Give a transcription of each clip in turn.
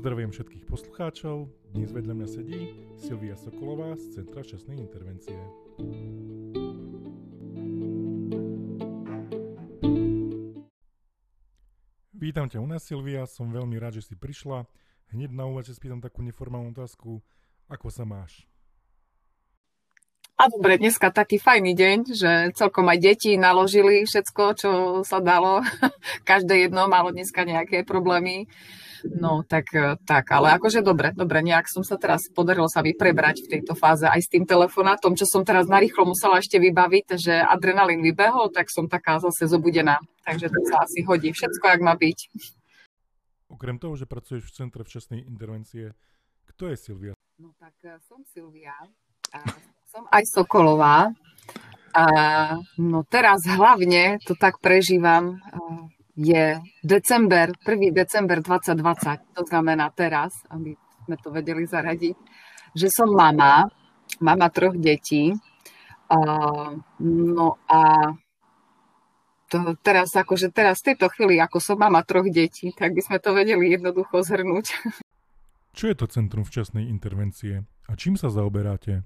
Pozdravujem všetkých poslucháčov. Dnes vedľa mňa sedí Silvia Sokolová z Centra časnej intervencie. Vítam ťa u nás, Silvia. Som veľmi rád, že si prišla. Hneď na úvod spýtam takú neformálnu otázku. Ako sa máš? A dobre, dneska taký fajný deň, že celkom aj deti naložili všetko, čo sa dalo. Každé jedno malo dneska nejaké problémy. No, tak, tak, ale akože dobre, dobre, nejak som sa teraz, podarilo sa mi prebrať v tejto fáze aj s tým telefonátom, čo som teraz narýchlo musela ešte vybaviť, že adrenalín vybehol, tak som taká zase zobudená. Takže to sa asi hodí všetko, ak má byť. Okrem toho, že pracuješ v Centre včasnej intervencie, kto je Silvia? No tak eh, som Silvia, a som aj Sokolová. A no teraz hlavne to tak prežívam, je december, 1. december 2020, to znamená teraz, aby sme to vedeli zaradiť, že som mama, mama troch detí. A, no a to teraz, akože teraz v tejto chvíli, ako som mama troch detí, tak by sme to vedeli jednoducho zhrnúť. Čo je to Centrum včasnej intervencie a čím sa zaoberáte?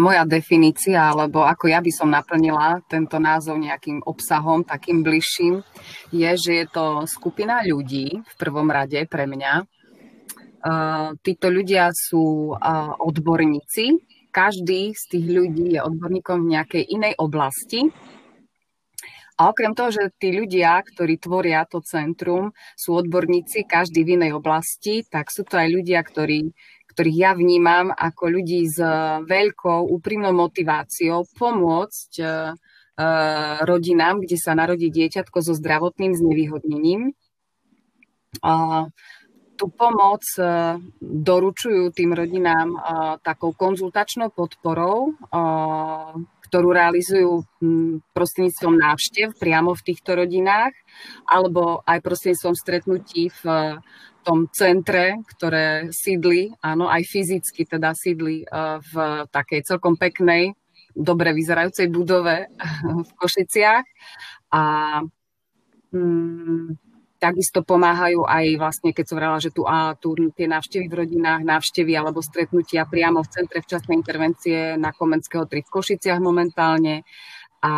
Moja definícia, alebo ako ja by som naplnila tento názov nejakým obsahom, takým bližším, je, že je to skupina ľudí v prvom rade pre mňa. Títo ľudia sú odborníci. Každý z tých ľudí je odborníkom v nejakej inej oblasti. A okrem toho, že tí ľudia, ktorí tvoria to centrum, sú odborníci, každý v inej oblasti, tak sú to aj ľudia, ktorí ktorých ja vnímam ako ľudí s veľkou úprimnou motiváciou pomôcť e, e, rodinám, kde sa narodí dieťatko so zdravotným znevýhodnením. Tú pomoc e, doručujú tým rodinám takou konzultačnou podporou, ktorú realizujú prostredníctvom návštev priamo v týchto rodinách, alebo aj prostredníctvom stretnutí v tom centre, ktoré sídli, áno, aj fyzicky teda sídli eh, v takej celkom peknej, dobre vyzerajúcej budove v Košiciach. A mm, takisto pomáhajú aj vlastne, keď som vrala, že tu, a, tu tie návštevy v rodinách, návštevy alebo stretnutia priamo v centre včasnej intervencie na Komenského 3 v Košiciach momentálne a,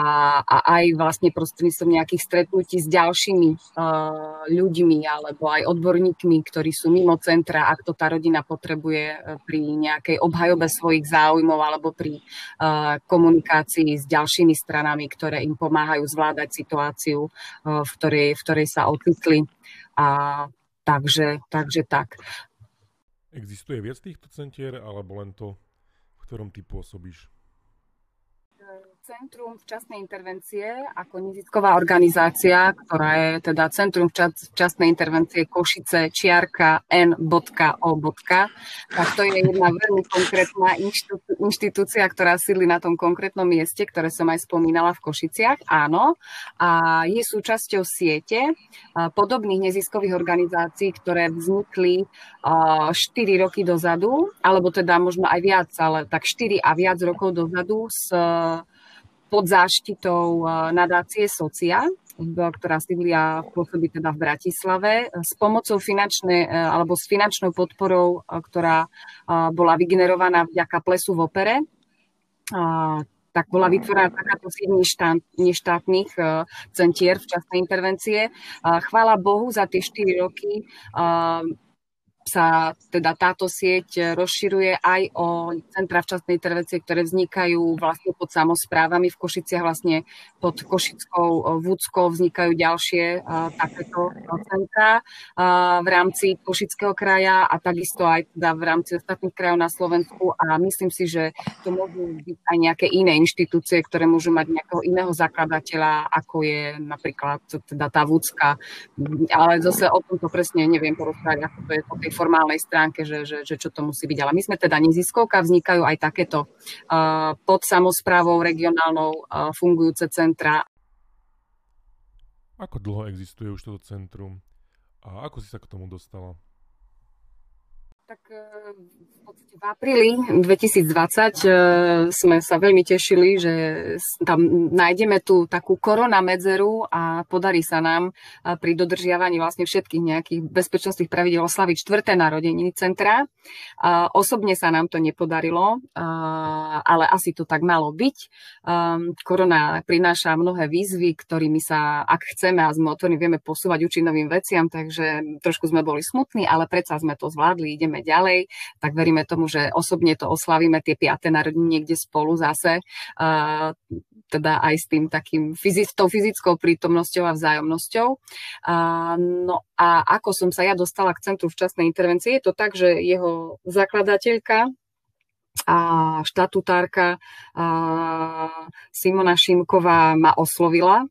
a aj vlastne prostredníctvom nejakých stretnutí s ďalšími uh, ľuďmi alebo aj odborníkmi, ktorí sú mimo centra, ak to tá rodina potrebuje uh, pri nejakej obhajobe svojich záujmov alebo pri uh, komunikácii s ďalšími stranami, ktoré im pomáhajú zvládať situáciu, uh, v, ktorej, v ktorej sa ocitli. A, takže, takže tak. Existuje viac týchto centier alebo len to, v ktorom ty pôsobíš? Centrum včasnej intervencie ako nezisková organizácia, ktorá je teda Centrum včasnej intervencie Košice čiarka n.o. Tak to je jedna veľmi konkrétna inštitúcia, ktorá sídli na tom konkrétnom mieste, ktoré som aj spomínala v Košiciach, áno. A je súčasťou siete podobných neziskových organizácií, ktoré vznikli 4 roky dozadu, alebo teda možno aj viac, ale tak 4 a viac rokov dozadu s pod záštitou eh, nadácie Socia, ktorá sídlia pôsobí teda v Bratislave, s pomocou finančnej, alebo s finančnou podporou, ktorá bola vygenerovaná vďaka plesu v opere, tak bola vytvorená takáto síť neštátnych centier včasnej intervencie. Chvála Bohu, za tie 4 roky sa teda táto sieť rozširuje aj o centra včasnej intervencie, ktoré vznikajú vlastne pod samozprávami v Košiciach, vlastne pod Košickou eh, Vúckou vznikajú ďalšie uh, takéto centra uh, v rámci Košického kraja a takisto aj teda v rámci ostatných krajov na Slovensku. A myslím si, že to môžu byť aj nejaké iné inštitúcie, ktoré môžu mať nejakého iného zakladateľa, ako je napríklad teda tá Vúcka, ale zase o tomto presne neviem porozprávať, ako to je po tej formálnej stránke, že, že, že čo to musí byť. Ale my sme teda neziskovka, vznikajú aj takéto uh, pod samozprávou regionálnou uh, fungujúce centra. Ako dlho existuje už toto centrum a ako si sa k tomu dostala? Tak v podstate v apríli 2020 sme sa veľmi tešili, že tam nájdeme tú takú korona medzeru a podarí sa nám pri dodržiavaní vlastne všetkých nejakých bezpečnostných pravidel oslaviť čtvrté narodeniny centra. Osobne sa nám to nepodarilo, ale asi to tak malo byť. Korona prináša mnohé výzvy, ktorými sa, ak chceme a sme otvorení, vieme posúvať účinovým veciam, takže trošku sme boli smutní, ale predsa sme to zvládli, ideme ďalej, tak veríme tomu, že osobne to oslavíme tie piaté narodiny niekde spolu zase, uh, teda aj s tým takým fyzic, tou fyzickou prítomnosťou a vzájomnosťou. Uh, no a ako som sa ja dostala k Centru včasnej intervencie, je to tak, že jeho zakladateľka, a štatutárka a Simona Šimková ma oslovila.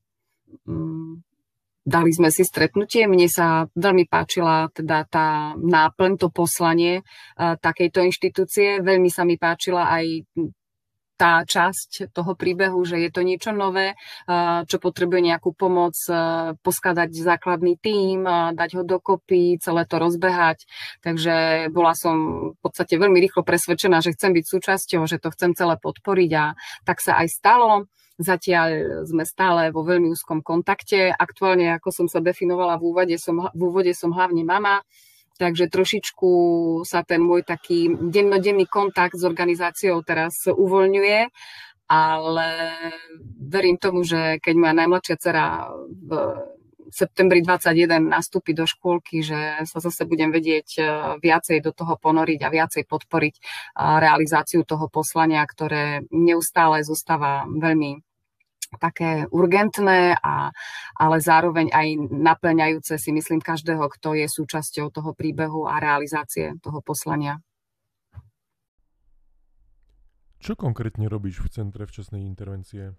Dali sme si stretnutie. Mne sa veľmi páčila teda tá náplň, to poslanie uh, takejto inštitúcie. Veľmi sa mi páčila aj tá časť toho príbehu, že je to niečo nové, čo potrebuje nejakú pomoc, poskladať základný tím, dať ho dokopy, celé to rozbehať. Takže bola som v podstate veľmi rýchlo presvedčená, že chcem byť súčasťou, že to chcem celé podporiť a tak sa aj stalo. Zatiaľ sme stále vo veľmi úzkom kontakte. Aktuálne, ako som sa definovala v úvode, som, v úvode som hlavne mama, takže trošičku sa ten môj taký dennodenný kontakt s organizáciou teraz uvoľňuje, ale verím tomu, že keď moja najmladšia dcera v septembri 21 nastúpi do škôlky, že sa zase budem vedieť e, viacej do toho ponoriť a viacej podporiť realizáciu toho poslania, ktoré neustále zostáva veľmi také urgentné, a, ale zároveň aj naplňajúce si myslím každého, kto je súčasťou toho príbehu a realizácie toho poslania. Čo konkrétne robíš v Centre včasnej intervencie?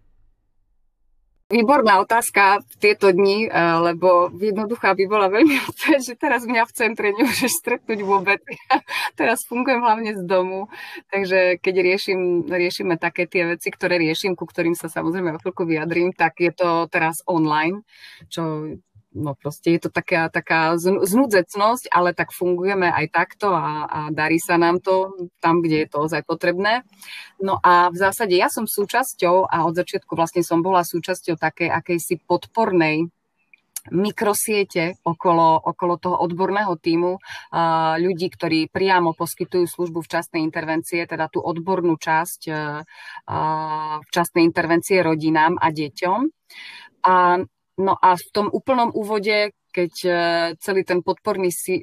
Výborná otázka v tieto dni, eh, lebo jednoduchá by bola veľmi odpoveď, že teraz mňa v centre nemôžeš stretnúť vôbec. Teraz fungujem hlavne z domu, takže keď riešim, riešime také tie veci, ktoré riešim, ku ktorým sa samozrejme o chvíľku vyjadrím, tak je to teraz online, čo no proste je to taká, taká znudzecnosť, ale tak fungujeme aj takto a, a darí sa nám to tam, kde je to ozaj potrebné. No a v zásade ja som súčasťou a od začiatku vlastne som bola súčasťou takej akejsi podpornej mikrosiete okolo, okolo toho odborného týmu ľudí, ktorí priamo poskytujú službu včasnej intervencie, teda tú odbornú časť uh, včasnej intervencie rodinám a deťom. A No a v tom úplnom úvode keď e, celý ten podporný e,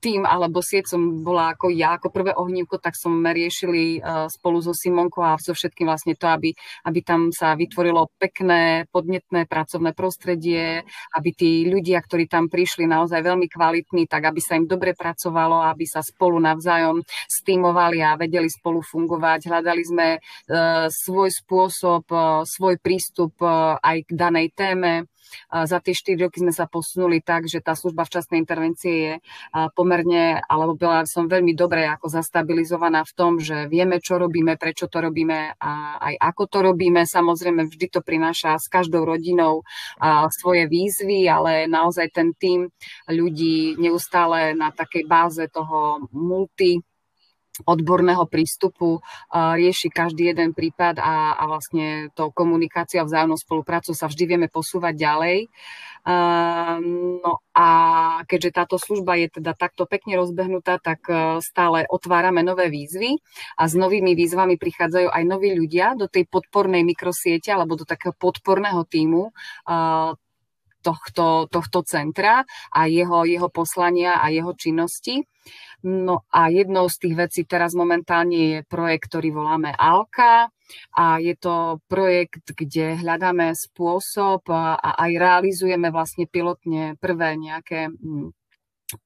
tým alebo sieť som bola ako ja, ako prvé ohnívko, tak som riešili e, spolu so Simonkou a so všetkým vlastne to, aby, aby tam sa vytvorilo pekné, podnetné pracovné prostredie, aby tí ľudia, ktorí tam prišli naozaj veľmi kvalitní, tak aby sa im dobre pracovalo, aby sa spolu navzájom stímovali a vedeli spolu fungovať. Hľadali sme svoj spôsob, svoj prístup aj k danej téme. Za tie 4 roky sme sa posunuli tak, že tá služba včasnej intervencie je pomerne, alebo bola som veľmi dobre ako zastabilizovaná v tom, že vieme, čo robíme, prečo to robíme a aj ako to robíme. Samozrejme, vždy to prináša s každou rodinou svoje výzvy, ale naozaj ten tým ľudí neustále na takej báze toho multi odborného prístupu rieši každý jeden prípad a, a vlastne tou komunikáciou a vzájomnou spoluprácu sa vždy vieme posúvať ďalej. No a keďže táto služba je teda takto pekne rozbehnutá, tak e, stále otvárame nové výzvy a s novými výzvami prichádzajú aj noví ľudia do tej podpornej mikrosiete alebo do takého podporného týmu tohto, tohto centra a jeho, jeho poslania a jeho činnosti. No a jednou z tých vecí teraz momentálne je projekt, ktorý voláme ALKA a je to projekt, kde hľadáme spôsob a aj realizujeme vlastne pilotne prvé nejaké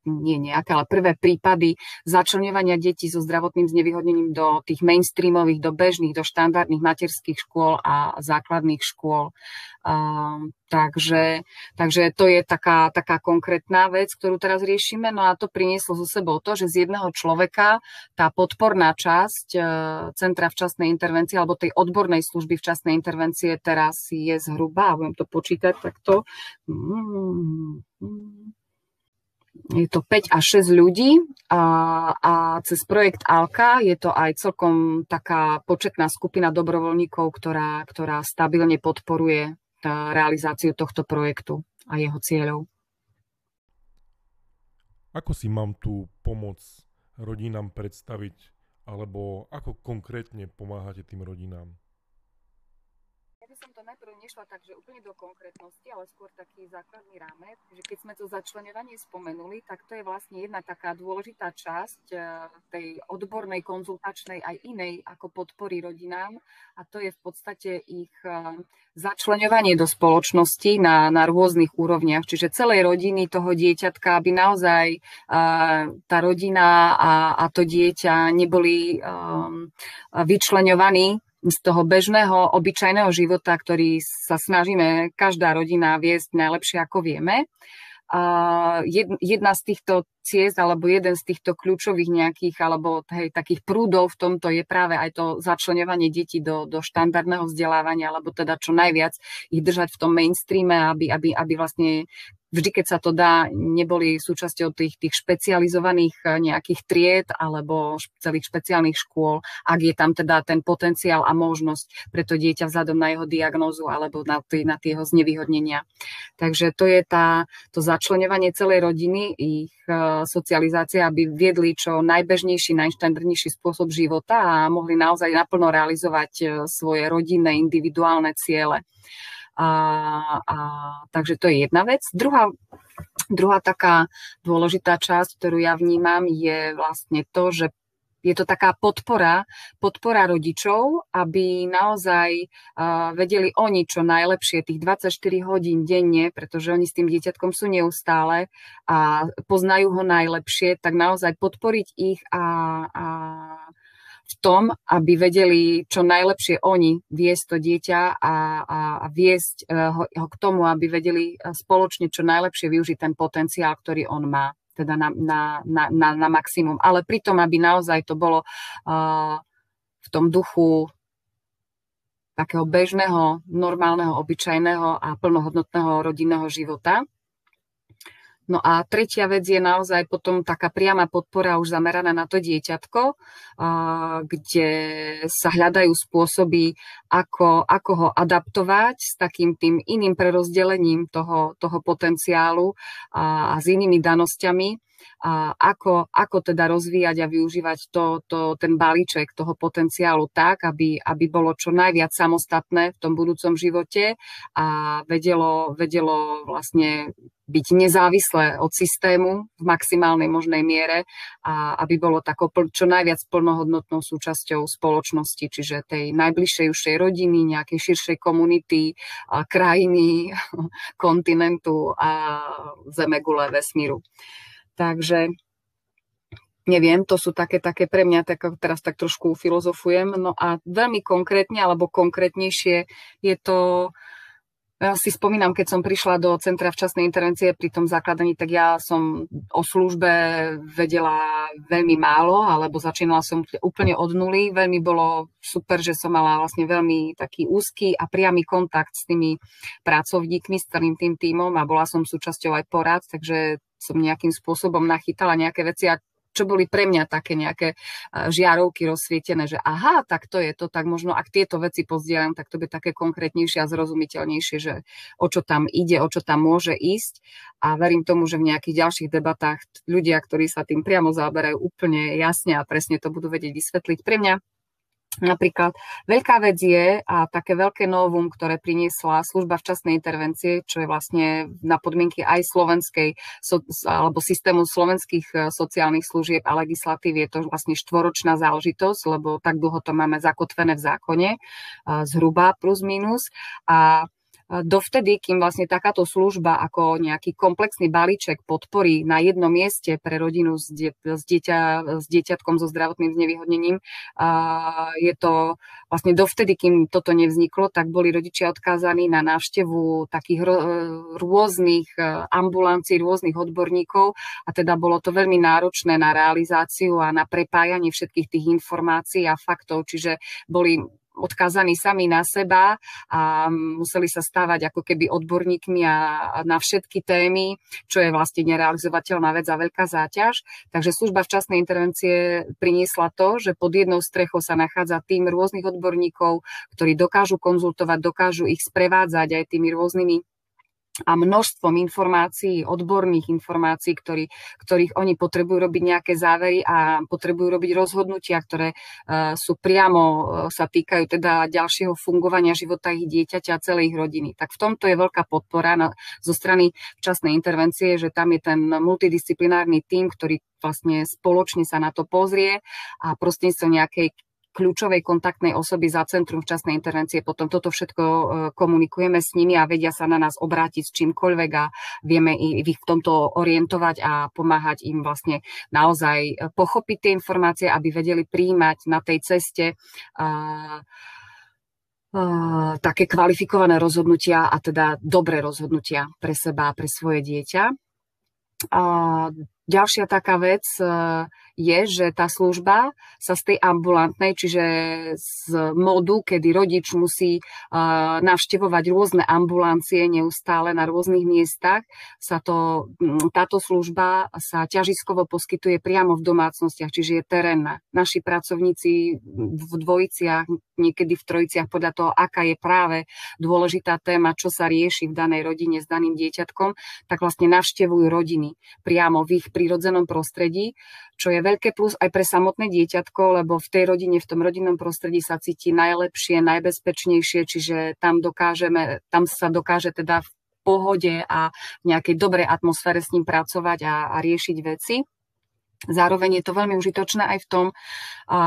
nie nejaké, ale prvé prípady začlenovania detí so zdravotným znevýhodnením do tých mainstreamových, do bežných, do štandardných materských škôl a základných škôl. Uh, takže, takže to je taká, taká konkrétna vec, ktorú teraz riešime. No a to prinieslo zo sebou to, že z jedného človeka tá podporná časť uh, Centra včasnej intervencie alebo tej odbornej služby včasnej intervencie teraz je zhruba, budem to počítať takto, mm, mm, je to 5 až 6 ľudí a, a cez projekt Alka je to aj celkom taká početná skupina dobrovoľníkov, ktorá, ktorá stabilne podporuje tá realizáciu tohto projektu a jeho cieľov. Ako si mám tú pomoc rodinám predstaviť, alebo ako konkrétne pomáhate tým rodinám? Som to najprv nešla tak, že úplne do konkrétnosti, ale skôr taký základný rámec, že keď sme to začlenovanie spomenuli, tak to je vlastne jedna taká dôležitá časť eh, tej odbornej, konzultačnej aj inej ako podpory rodinám. A to je v podstate ich eh, začlenovanie do spoločnosti na, na rôznych úrovniach, čiže celej rodiny toho dieťatka, aby naozaj uh, tá rodina a, a to dieťa neboli um, vyčlenovaní z toho bežného, obyčajného života, ktorý sa snažíme každá rodina viesť najlepšie, ako vieme. Jedna z týchto ciest alebo jeden z týchto kľúčových nejakých alebo hej, takých prúdov v tomto je práve aj to začlenovanie detí do, do štandardného vzdelávania alebo teda čo najviac ich držať v tom mainstreame, aby, aby, aby vlastne vždy, keď sa to dá, neboli súčasťou tých, tých špecializovaných eh, nejakých tried alebo celých špeciálnych škôl, ak je tam teda ten potenciál a možnosť pre to dieťa vzhľadom na jeho diagnózu alebo na, tý, na tie jeho znevýhodnenia. Takže to je tá, to začlenovanie celej rodiny, ich socializácia, aby viedli čo najbežnejší, najštandardnejší spôsob života a mohli naozaj naplno realizovať eh, svoje rodinné, individuálne ciele. A, a, takže to je jedna vec. Druhá, druhá taká dôležitá časť, ktorú ja vnímam, je vlastne to, že je to taká podpora, podpora rodičov, aby naozaj vedeli oni čo najlepšie tých 24 hodín denne, pretože oni s tým dieťatkom sú neustále a poznajú ho najlepšie, tak naozaj podporiť ich a, a v tom, aby vedeli čo najlepšie oni viesť to dieťa a, a, a viesť eh, ho, ho k tomu, aby vedeli eh, spoločne čo najlepšie využiť ten potenciál, ktorý on má teda na, na, na, na, na maximum. Ale pritom, aby naozaj to bolo uh, v tom duchu takého bežného, normálneho, obyčajného a plnohodnotného rodinného života. No a tretia vec je naozaj potom taká priama podpora už zameraná na to dieťatko, kde sa hľadajú spôsoby, ako, ako ho adaptovať s takým tým iným prerozdelením toho, toho potenciálu a, a s inými danosťami a ako, ako teda rozvíjať a využívať to, to, ten balíček toho potenciálu tak, aby, aby bolo čo najviac samostatné v tom budúcom živote a vedelo, vedelo vlastne byť nezávislé od systému v maximálnej možnej miere a aby bolo takou čo najviac plnohodnotnou súčasťou spoločnosti, čiže tej najbližšej užšej rodiny, nejakej širšej komunity, krajiny, kontinentu a zemegule vesmíru. Takže neviem, to sú také, také pre mňa, tak teraz tak trošku filozofujem. No a veľmi konkrétne, alebo konkrétnejšie je to, ja si spomínam, keď som prišla do Centra včasnej intervencie pri tom zakladaní, tak ja som o službe vedela veľmi málo, alebo začínala som úplne od nuly. Veľmi bolo super, že som mala vlastne veľmi taký úzky a priamy kontakt s tými pracovníkmi, s celým tým týmom a bola som súčasťou aj porad, takže som nejakým spôsobom nachytala nejaké veci a čo boli pre mňa také nejaké žiarovky rozsvietené, že aha, tak to je to, tak možno ak tieto veci pozdielam, tak to bude také konkrétnejšie a zrozumiteľnejšie, že o čo tam ide, o čo tam môže ísť a verím tomu, že v nejakých ďalších debatách ľudia, ktorí sa tým priamo zaoberajú úplne jasne a presne to budú vedieť vysvetliť. Pre mňa Napríklad veľká vec je a také veľké novum, ktoré priniesla služba včasnej intervencie, čo je vlastne na podmienky aj slovenskej alebo systému slovenských e, sociálnych služieb a legislatívy je to vlastne štvoročná záležitosť, lebo tak dlho to máme zakotvené v zákone, e, zhruba plus minus. A dovtedy, kým vlastne takáto služba ako nejaký komplexný balíček podporí na jednom mieste pre rodinu s, die, s, dieťa, s dieťatkom so zdravotným znevýhodnením, je to vlastne dovtedy, kým toto nevzniklo, tak boli rodičia odkázaní na návštevu takých rôznych e, ambulancií, rôznych odborníkov. A teda bolo to veľmi náročné na realizáciu a na prepájanie všetkých tých informácií a faktov, čiže boli odkázaní sami na seba a museli sa stávať ako keby odborníkmi a, na všetky témy, čo je vlastne nerealizovateľná vec a veľká záťaž. Takže služba včasnej intervencie priniesla to, že pod jednou strechou sa nachádza tým rôznych odborníkov, ktorí dokážu konzultovať, dokážu ich sprevádzať aj tými rôznymi a množstvom informácií, odborných informácií, ktorý, ktorých oni potrebujú robiť nejaké závery a potrebujú robiť rozhodnutia, ktoré uh, sú priamo, uh, sa týkajú teda ďalšieho fungovania života ich dieťaťa a celej ich rodiny. Tak v tomto je veľká podpora na, zo strany včasnej intervencie, že tam je ten multidisciplinárny tím, ktorý vlastne spoločne sa na to pozrie a prostredníctvom nejakej kľúčovej kontaktnej osoby za Centrum včasnej intervencie. Potom toto všetko e, komunikujeme s nimi a vedia sa na nás obrátiť s čímkoľvek a vieme ich v tomto orientovať a pomáhať im vlastne naozaj e, pochopiť tie informácie, aby vedeli príjmať na tej ceste také kvalifikované rozhodnutia a teda dobré rozhodnutia pre seba a pre svoje dieťa. Uh, ďalšia taká vec uh, je, že tá služba sa z tej ambulantnej, čiže z modu, kedy rodič musí navštevovať rôzne ambulancie neustále na rôznych miestach, sa to, táto služba sa ťažiskovo poskytuje priamo v domácnostiach, čiže je terénna. Naši pracovníci v dvojiciach, niekedy v trojiciach podľa toho, aká je práve dôležitá téma, čo sa rieši v danej rodine s daným dieťatkom, tak vlastne navštevujú rodiny priamo v ich prírodzenom prostredí, čo je veľké plus aj pre samotné dieťatko, lebo v tej rodine, v tom rodinnom prostredí sa cíti najlepšie, najbezpečnejšie, čiže tam dokážeme, tam sa dokáže teda v pohode a v nejakej dobrej atmosfére s ním pracovať a, a riešiť veci. Zároveň je to veľmi užitočné aj v tom, a,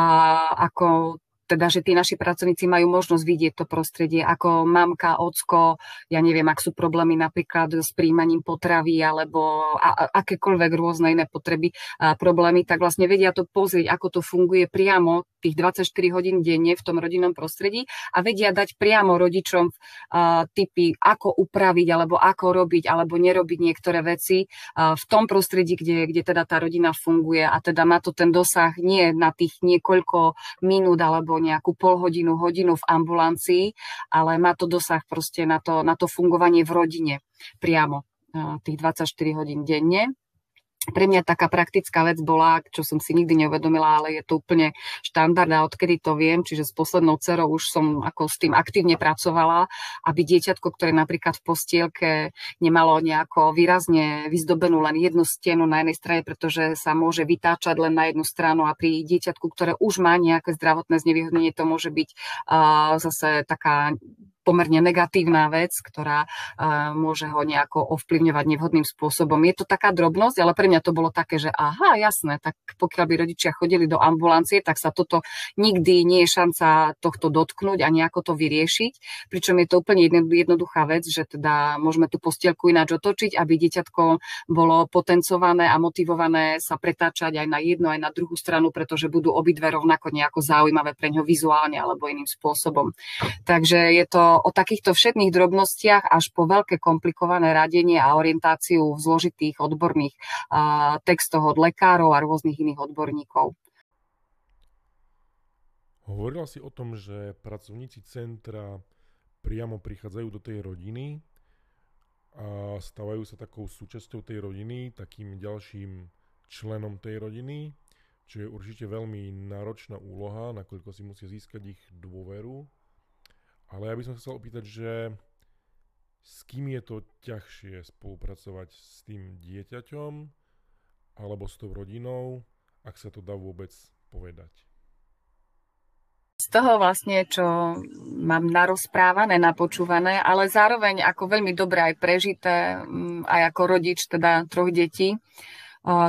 ako teda, že tí naši pracovníci majú možnosť vidieť to prostredie ako mamka, ocko, ja neviem, ak sú problémy napríklad s príjmaním potravy alebo a, a, akékoľvek rôzne iné potreby a problémy, tak vlastne vedia to pozrieť, ako to funguje priamo tých 24 hodín denne v tom rodinnom prostredí a vedia dať priamo rodičom uh, typy, ako upraviť alebo ako robiť alebo nerobiť niektoré veci uh, v tom prostredí, kde, kde teda tá rodina funguje. A teda má to ten dosah nie na tých niekoľko minút alebo nejakú pol hodinu, v ambulancii, ale má to dosah proste na to, na to fungovanie v rodine priamo tých 24 hodín denne pre mňa taká praktická vec bola, čo som si nikdy neuvedomila, ale je to úplne štandard a odkedy to viem, čiže s poslednou cerou už som ako s tým aktívne pracovala, aby dieťatko, ktoré napríklad v postielke nemalo nejako výrazne vyzdobenú len jednu stenu na jednej strane, pretože sa môže vytáčať len na jednu stranu a pri dieťatku, ktoré už má nejaké zdravotné znevýhodnenie, to môže byť uh, zase taká pomerne negatívna vec, ktorá uh, môže ho nejako ovplyvňovať nevhodným spôsobom. Je to taká drobnosť, ale pre mňa to bolo také, že aha, jasné, tak pokiaľ by rodičia chodili do ambulancie, tak sa toto nikdy nie je šanca tohto dotknúť a nejako to vyriešiť. Pričom je to úplne jednoduchá vec, že teda môžeme tú postielku ináč otočiť, aby dieťatko bolo potencované a motivované sa pretáčať aj na jednu, aj na druhú stranu, pretože budú obidve rovnako nejako zaujímavé pre ňo vizuálne alebo iným spôsobom. Takže je to o takýchto všetných drobnostiach až po veľké komplikované radenie a orientáciu v zložitých odborných textoch od lekárov a rôznych iných odborníkov. Hovorila si o tom, že pracovníci centra priamo prichádzajú do tej rodiny a stávajú sa takou súčasťou tej rodiny, takým ďalším členom tej rodiny, čo je určite veľmi náročná úloha, nakoľko si musia získať ich dôveru ale ja by som chcel opýtať, že s kým je to ťažšie spolupracovať s tým dieťaťom alebo s tou rodinou, ak sa to dá vôbec povedať? Z toho vlastne, čo mám narozprávané, napočúvané, ale zároveň ako veľmi dobre aj prežité, mm, aj ako rodič teda troch detí,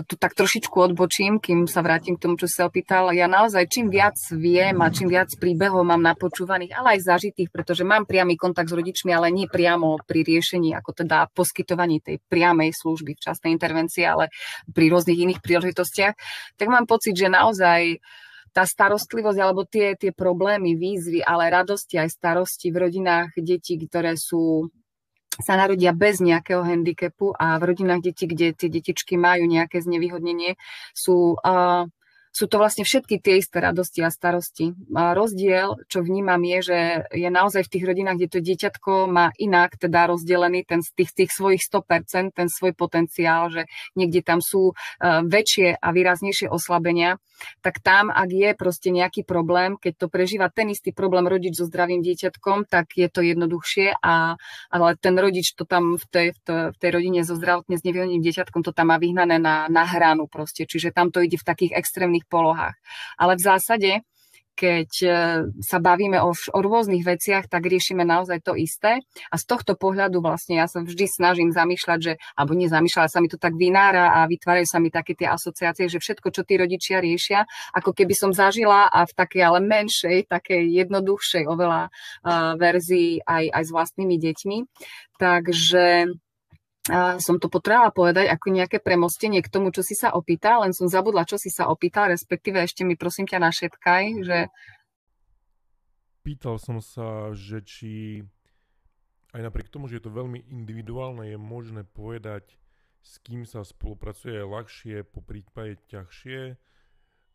tu tak trošičku odbočím, kým sa vrátim k tomu, čo sa opýtal. Ja naozaj čím viac viem a čím viac príbehov mám napočúvaných, ale aj zažitých, pretože mám priamy kontakt s rodičmi, ale nie priamo pri riešení, ako teda poskytovaní tej priamej služby, včasnej intervencie, ale pri rôznych iných príležitostiach, tak mám pocit, že naozaj tá starostlivosť alebo tie, tie problémy, výzvy, ale radosti aj starosti v rodinách detí, ktoré sú sa narodia bez nejakého handicapu a v rodinách detí, kde tie detičky majú nejaké znevýhodnenie, sú, uh, sú to vlastne všetky tie isté radosti a starosti. A rozdiel, čo vnímam, je, že je naozaj v tých rodinách, kde to dieťatko má inak teda rozdelený ten z tých, tých svojich 100%, ten svoj potenciál, že niekde tam sú uh, väčšie a výraznejšie oslabenia, tak tam, ak je proste nejaký problém, keď to prežíva ten istý problém rodič so zdravým dieťatkom, tak je to jednoduchšie, a, ale ten rodič to tam v tej, v tej, v tej rodine so zdravotne znevýhodneným dieťatkom to tam má vyhnané na, na hranu proste, čiže tam to ide v takých extrémnych polohách. Ale v zásade keď e, sa bavíme o, o rôznych veciach, tak riešime naozaj to isté. A z tohto pohľadu vlastne ja sa vždy snažím zamýšľať, že, alebo nezamýšľať, sa mi to tak vynára a vytvárajú sa mi také tie asociácie, že všetko, čo tí rodičia riešia, ako keby som zažila a v takej ale menšej, takej jednoduchšej oveľa uh, verzii aj, aj s vlastnými deťmi. Takže som to potrebovala povedať ako nejaké premostenie k tomu, čo si sa opýtal, len som zabudla, čo si sa opýtal, respektíve ešte mi prosím ťa našetkaj, že... Pýtal som sa, že či aj napriek tomu, že je to veľmi individuálne, je možné povedať, s kým sa spolupracuje ľahšie, po prípade ťažšie,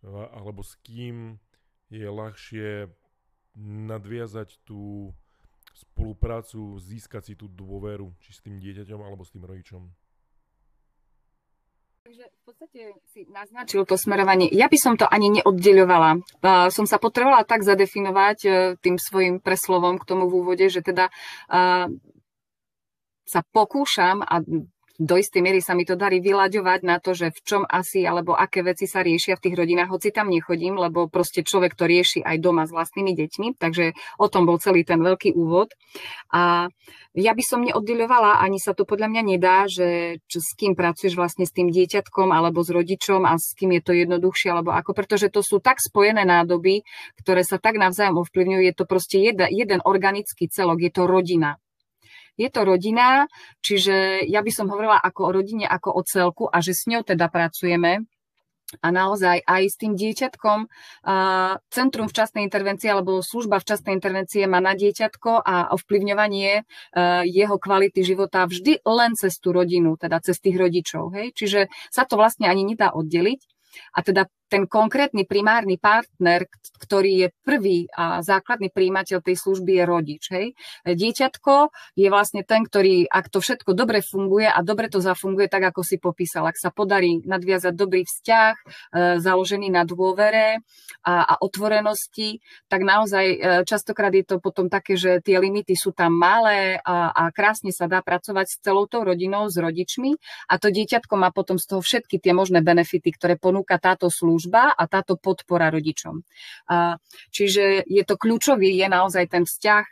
alebo s kým je ľahšie nadviazať tú spoluprácu, získať si tú dôveru, či s tým dieťaťom alebo s tým rodičom? Takže v podstate si naznačil to smerovanie. Ja by som to ani neoddeľovala. Som sa potrebovala tak zadefinovať uh, tým svojim preslovom k tomu v úvode, že teda uh, sa pokúšam a do istej miery sa mi to darí vyľaďovať na to, že v čom asi alebo aké veci sa riešia v tých rodinách, hoci tam nechodím, lebo proste človek to rieši aj doma s vlastnými deťmi, takže o tom bol celý ten veľký úvod. A ja by som neoddeľovala, ani sa to podľa mňa nedá, že čo, s kým pracuješ vlastne s tým dieťatkom alebo s rodičom a s kým je to jednoduchšie, alebo ako, pretože to sú tak spojené nádoby, ktoré sa tak navzájom ovplyvňujú, je to proste jeden, jeden organický celok, je to rodina je to rodina, čiže ja by som hovorila ako o rodine, ako o celku a že s ňou teda pracujeme a naozaj aj s tým dieťatkom Centrum včasnej intervencie alebo služba včasnej intervencie má na dieťatko a ovplyvňovanie jeho kvality života vždy len cez tú rodinu, teda cez tých rodičov. Hej? Čiže sa to vlastne ani nedá oddeliť. A teda ten konkrétny primárny partner, ktorý je prvý a základný príjimateľ tej služby je rodič. Hej. Dieťatko je vlastne ten, ktorý, ak to všetko dobre funguje a dobre to zafunguje tak, ako si popísal, ak sa podarí nadviazať dobrý vzťah, e, založený na dôvere a, a otvorenosti, tak naozaj e, častokrát je to potom také, že tie limity sú tam malé a, a krásne sa dá pracovať s celou tou rodinou, s rodičmi a to dieťatko má potom z toho všetky tie možné benefity, ktoré ponúka táto služba služba a táto podpora rodičom. Čiže je to kľúčový, je naozaj ten vzťah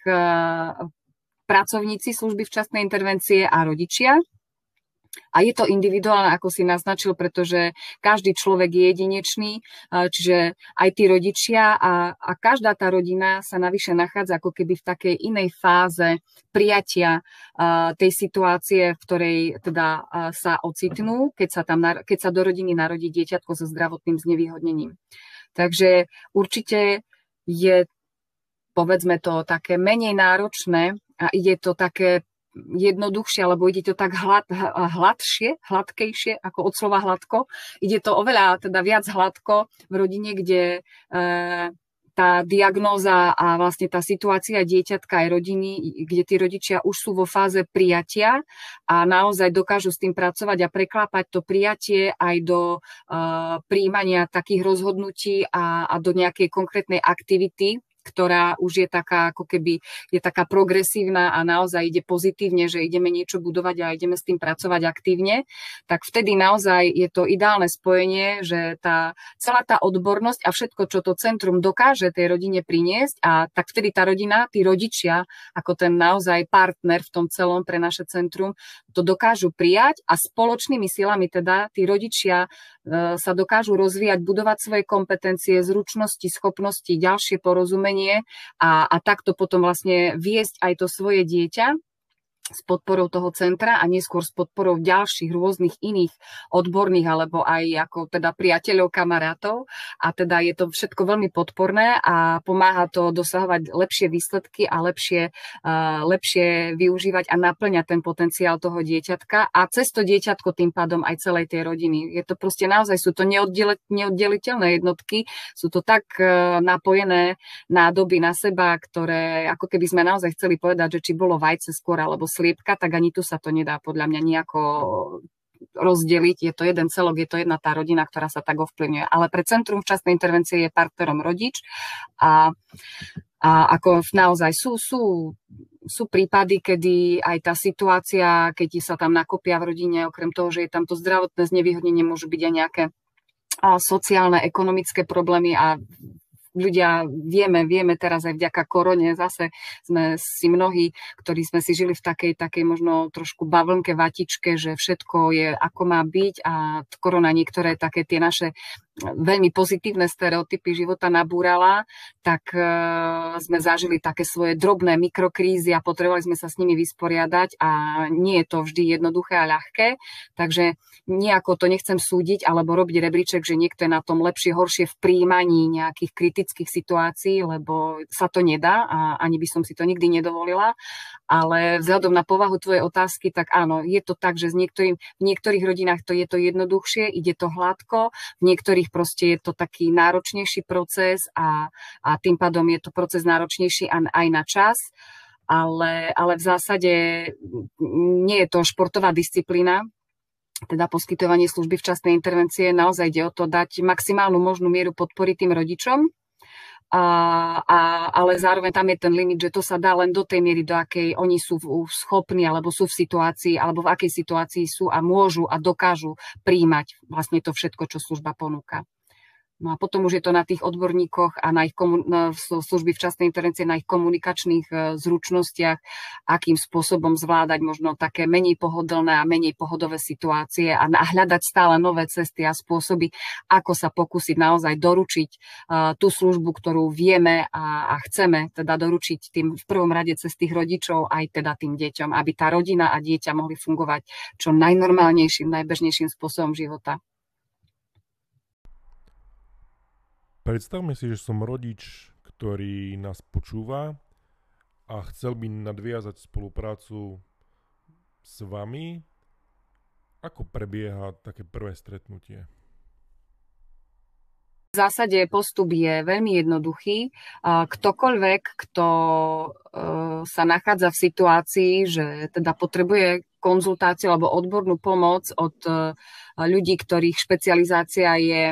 pracovníci služby včasnej intervencie a rodičia. A je to individuálne, ako si naznačil, pretože každý človek je jedinečný, čiže aj tí rodičia a, a každá tá rodina sa navyše nachádza ako keby v takej inej fáze prijatia tej situácie, v ktorej teda sa ocitnú, keď sa, tam, keď sa do rodiny narodí dieťatko so zdravotným znevýhodnením. Takže určite je povedzme to také menej náročné a ide to také jednoduchšie, alebo ide to tak hlad, hladšie, hladkejšie, ako od slova hladko. Ide to oveľa teda viac hladko v rodine, kde e, tá diagnóza a vlastne tá situácia dieťatka aj rodiny, kde tí rodičia už sú vo fáze prijatia a naozaj dokážu s tým pracovať a preklápať to prijatie aj do uh, príjmania takých rozhodnutí a, a do nejakej konkrétnej aktivity, ktorá už je taká ako keby je taká progresívna a naozaj ide pozitívne, že ideme niečo budovať a ideme s tým pracovať aktívne, tak vtedy naozaj je to ideálne spojenie, že tá celá tá odbornosť a všetko, čo to centrum dokáže tej rodine priniesť a tak vtedy tá rodina, tí rodičia, ako ten naozaj partner v tom celom pre naše centrum, to dokážu prijať a spoločnými silami teda tí rodičia sa dokážu rozvíjať, budovať svoje kompetencie, zručnosti, schopnosti, ďalšie porozumenie a, a takto potom vlastne viesť aj to svoje dieťa s podporou toho centra a neskôr s podporou ďalších rôznych iných odborných alebo aj ako teda priateľov, kamarátov a teda je to všetko veľmi podporné a pomáha to dosahovať lepšie výsledky a lepšie, uh, lepšie využívať a naplňať ten potenciál toho dieťatka a cez to dieťatko tým pádom aj celej tej rodiny. Je to proste naozaj, sú to neoddeliteľné jednotky, sú to tak uh, napojené nádoby na seba, ktoré ako keby sme naozaj chceli povedať, že či bolo vajce skôr alebo sliepka, tak ani tu sa to nedá podľa mňa nejako rozdeliť. Je to jeden celok, je to jedna tá rodina, ktorá sa tak ovplyvňuje. Ale pre Centrum včasnej intervencie je partnerom rodič a, a ako naozaj sú, sú, sú prípady, kedy aj tá situácia, keď sa tam nakopia v rodine, okrem toho, že je tam to zdravotné znevýhodnenie, môžu byť aj nejaké sociálne, ekonomické problémy a ľudia vieme, vieme teraz aj vďaka korone, zase sme si mnohí, ktorí sme si žili v takej, takej možno trošku bavlnke, vatičke, že všetko je ako má byť a korona niektoré také tie naše veľmi pozitívne stereotypy života nabúrala, tak uh, sme zažili také svoje drobné mikrokrízy a potrebovali sme sa s nimi vysporiadať a nie je to vždy jednoduché a ľahké, takže nejako to nechcem súdiť alebo robiť rebríček, že niekto je na tom lepšie, horšie v príjmaní nejakých kritických situácií, lebo sa to nedá a ani by som si to nikdy nedovolila, ale vzhľadom na povahu tvojej otázky, tak áno, je to tak, že z niektorým, v niektorých rodinách to je to jednoduchšie, ide to hladko, v niektorých nich proste je to taký náročnejší proces a, a tým pádom je to proces náročnejší aj na čas. Ale, ale v zásade nie je to športová disciplína, teda poskytovanie služby včasnej intervencie, naozaj ide o to dať maximálnu možnú mieru podpory tým rodičom, a, a, ale zároveň tam je ten limit, že to sa dá len do tej miery, do akej oni sú schopní alebo sú v situácii, alebo v akej situácii sú a môžu a dokážu príjmať vlastne to všetko, čo služba ponúka. No a potom už je to na tých odborníkoch a na ich na služby včasnej intervencie, na ich komunikačných e, zručnostiach, akým spôsobom zvládať možno také menej pohodlné a menej pohodové situácie a, hľadať stále nové cesty a spôsoby, ako sa pokúsiť naozaj doručiť uh, tú službu, ktorú vieme a, a chceme teda doručiť tým v prvom rade cez tých rodičov aj teda tým deťom, aby tá rodina a dieťa mohli fungovať čo najnormálnejším, najbežnejším spôsobom života. Predstavme si, že som rodič, ktorý nás počúva a chcel by nadviazať spoluprácu s vami. Ako prebieha také prvé stretnutie? V zásade postup je veľmi jednoduchý. Ktokoľvek, kto e, sa nachádza v situácii, že teda potrebuje konzultáciu alebo odbornú pomoc od e, ľudí, ktorých špecializácia je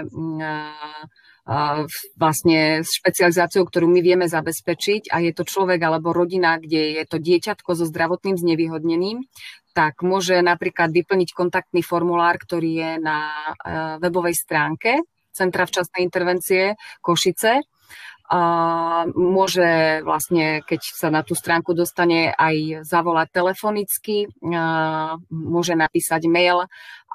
vlastne špecializáciou, ktorú my vieme zabezpečiť a je to človek alebo rodina, kde je to dieťatko so zdravotným znevýhodnením, tak môže napríklad vyplniť kontaktný formulár, ktorý je na e, webovej stránke Centra včasnej intervencie Košice a môže vlastne, keď sa na tú stránku dostane, aj zavolať telefonicky, môže napísať mail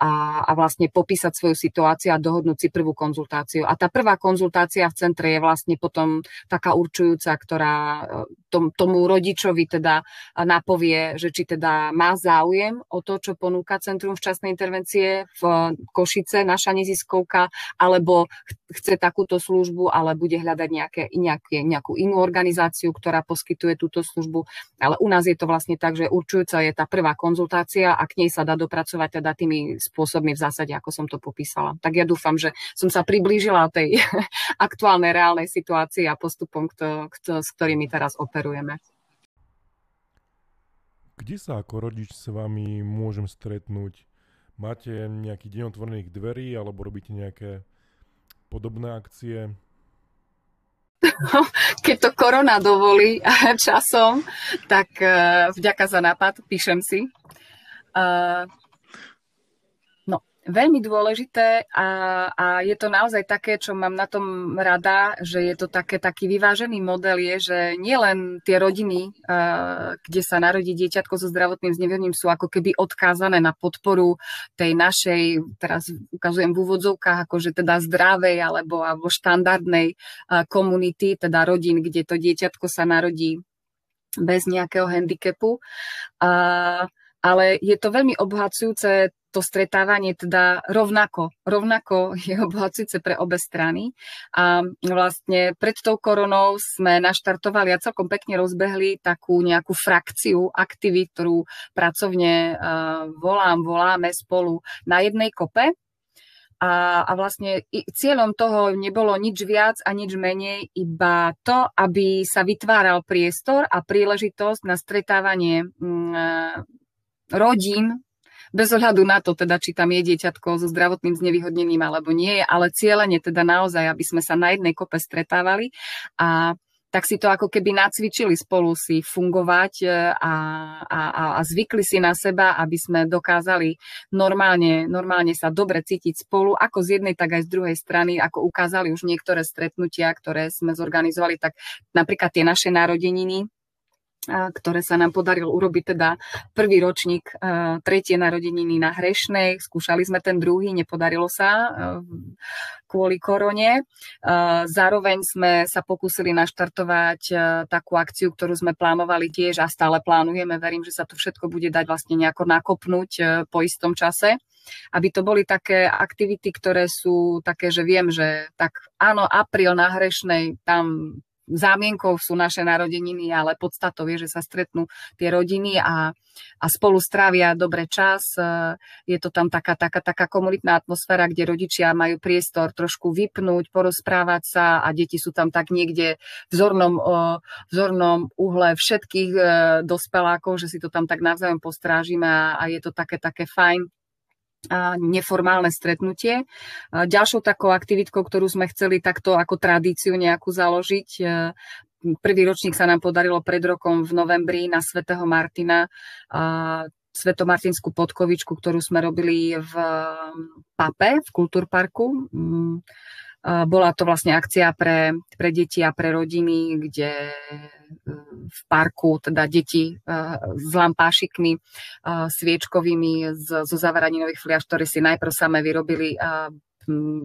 a, a vlastne popísať svoju situáciu a dohodnúť si prvú konzultáciu. A tá prvá konzultácia v centre je vlastne potom taká určujúca, ktorá e, tom, tomu rodičovi teda napovie, že či teda má záujem o to, čo ponúka Centrum včasnej intervencie v Košice, naša neziskovka, alebo chce takúto službu, ale bude hľadať nejaké, nejaké, nejakú inú organizáciu, ktorá poskytuje túto službu. Ale u nás je to vlastne tak, že určujúca je tá prvá konzultácia a k nej sa dá dopracovať teda tými spôsobmi v zásade, ako som to popísala. Tak ja dúfam, že som sa priblížila tej aktuálnej reálnej situácii a postupom, kto, kto, s ktorými teraz operujeme. Kde sa ako rodič s vami môžem stretnúť? Máte nejaký deň otvorených dverí alebo robíte nejaké podobné akcie? Keď to korona dovolí časom, tak uh, vďaka za nápad, píšem si. Uh, veľmi dôležité a, a je to naozaj také, čo mám na tom rada, že je to také, taký vyvážený model, je, že nielen tie rodiny, kde sa narodí dieťatko so zdravotným znevýhodnením, sú ako keby odkázané na podporu tej našej, teraz ukazujem v úvodzovkách, akože teda zdravej alebo, alebo štandardnej komunity, teda rodín, kde to dieťatko sa narodí bez nejakého handicapu. A, ale je to veľmi obohacujúce to stretávanie teda rovnako, rovnako je obohacujúce pre obe strany. A vlastne pred tou koronou sme naštartovali a celkom pekne rozbehli takú nejakú frakciu aktivít, ktorú pracovne volám, voláme spolu na jednej kope. A, a vlastne cieľom toho nebolo nič viac a nič menej, iba to, aby sa vytváral priestor a príležitosť na stretávanie rodín bez ohľadu na to, teda, či tam je dieťatko so zdravotným znevýhodnením alebo nie, ale cieľene teda naozaj, aby sme sa na jednej kope stretávali. A tak si to ako keby nacvičili spolu si fungovať e, a, a, a zvykli si na seba, aby sme dokázali normálne, normálne sa dobre cítiť spolu, ako z jednej, tak aj z druhej strany, ako ukázali už niektoré stretnutia, ktoré sme zorganizovali, tak napríklad tie naše narodeniny, ktoré sa nám podarilo urobiť teda prvý ročník, tretie narodeniny na Hrešnej. Skúšali sme ten druhý, nepodarilo sa kvôli korone. Zároveň sme sa pokúsili naštartovať takú akciu, ktorú sme plánovali tiež a stále plánujeme. Verím, že sa to všetko bude dať vlastne nejako nakopnúť po istom čase aby to boli také aktivity, ktoré sú také, že viem, že tak áno, apríl na Hrešnej, tam zámienkou sú naše narodeniny, ale podstatou je, že sa stretnú tie rodiny a, a spolu strávia dobre čas. Je to tam taká, taká, taká komunitná atmosféra, kde rodičia majú priestor trošku vypnúť, porozprávať sa a deti sú tam tak niekde v zornom, v zornom uhle všetkých e, dospelákov, že si to tam tak navzájom postrážime a, a je to také, také fajn neformálne stretnutie. Ďalšou takou aktivitkou, ktorú sme chceli takto ako tradíciu nejakú založiť, e, prvý ročník sa nám podarilo pred rokom v novembri na Svetého Martina svetomartinskú podkovičku, ktorú sme robili v Pape, v Kultúrparku. Bola to vlastne akcia pre, pre deti a pre rodiny, kde e, v parku teda deti e, s lampášikmi e, sviečkovými zo zavaraninových fliaž, ktoré si najprv same vyrobili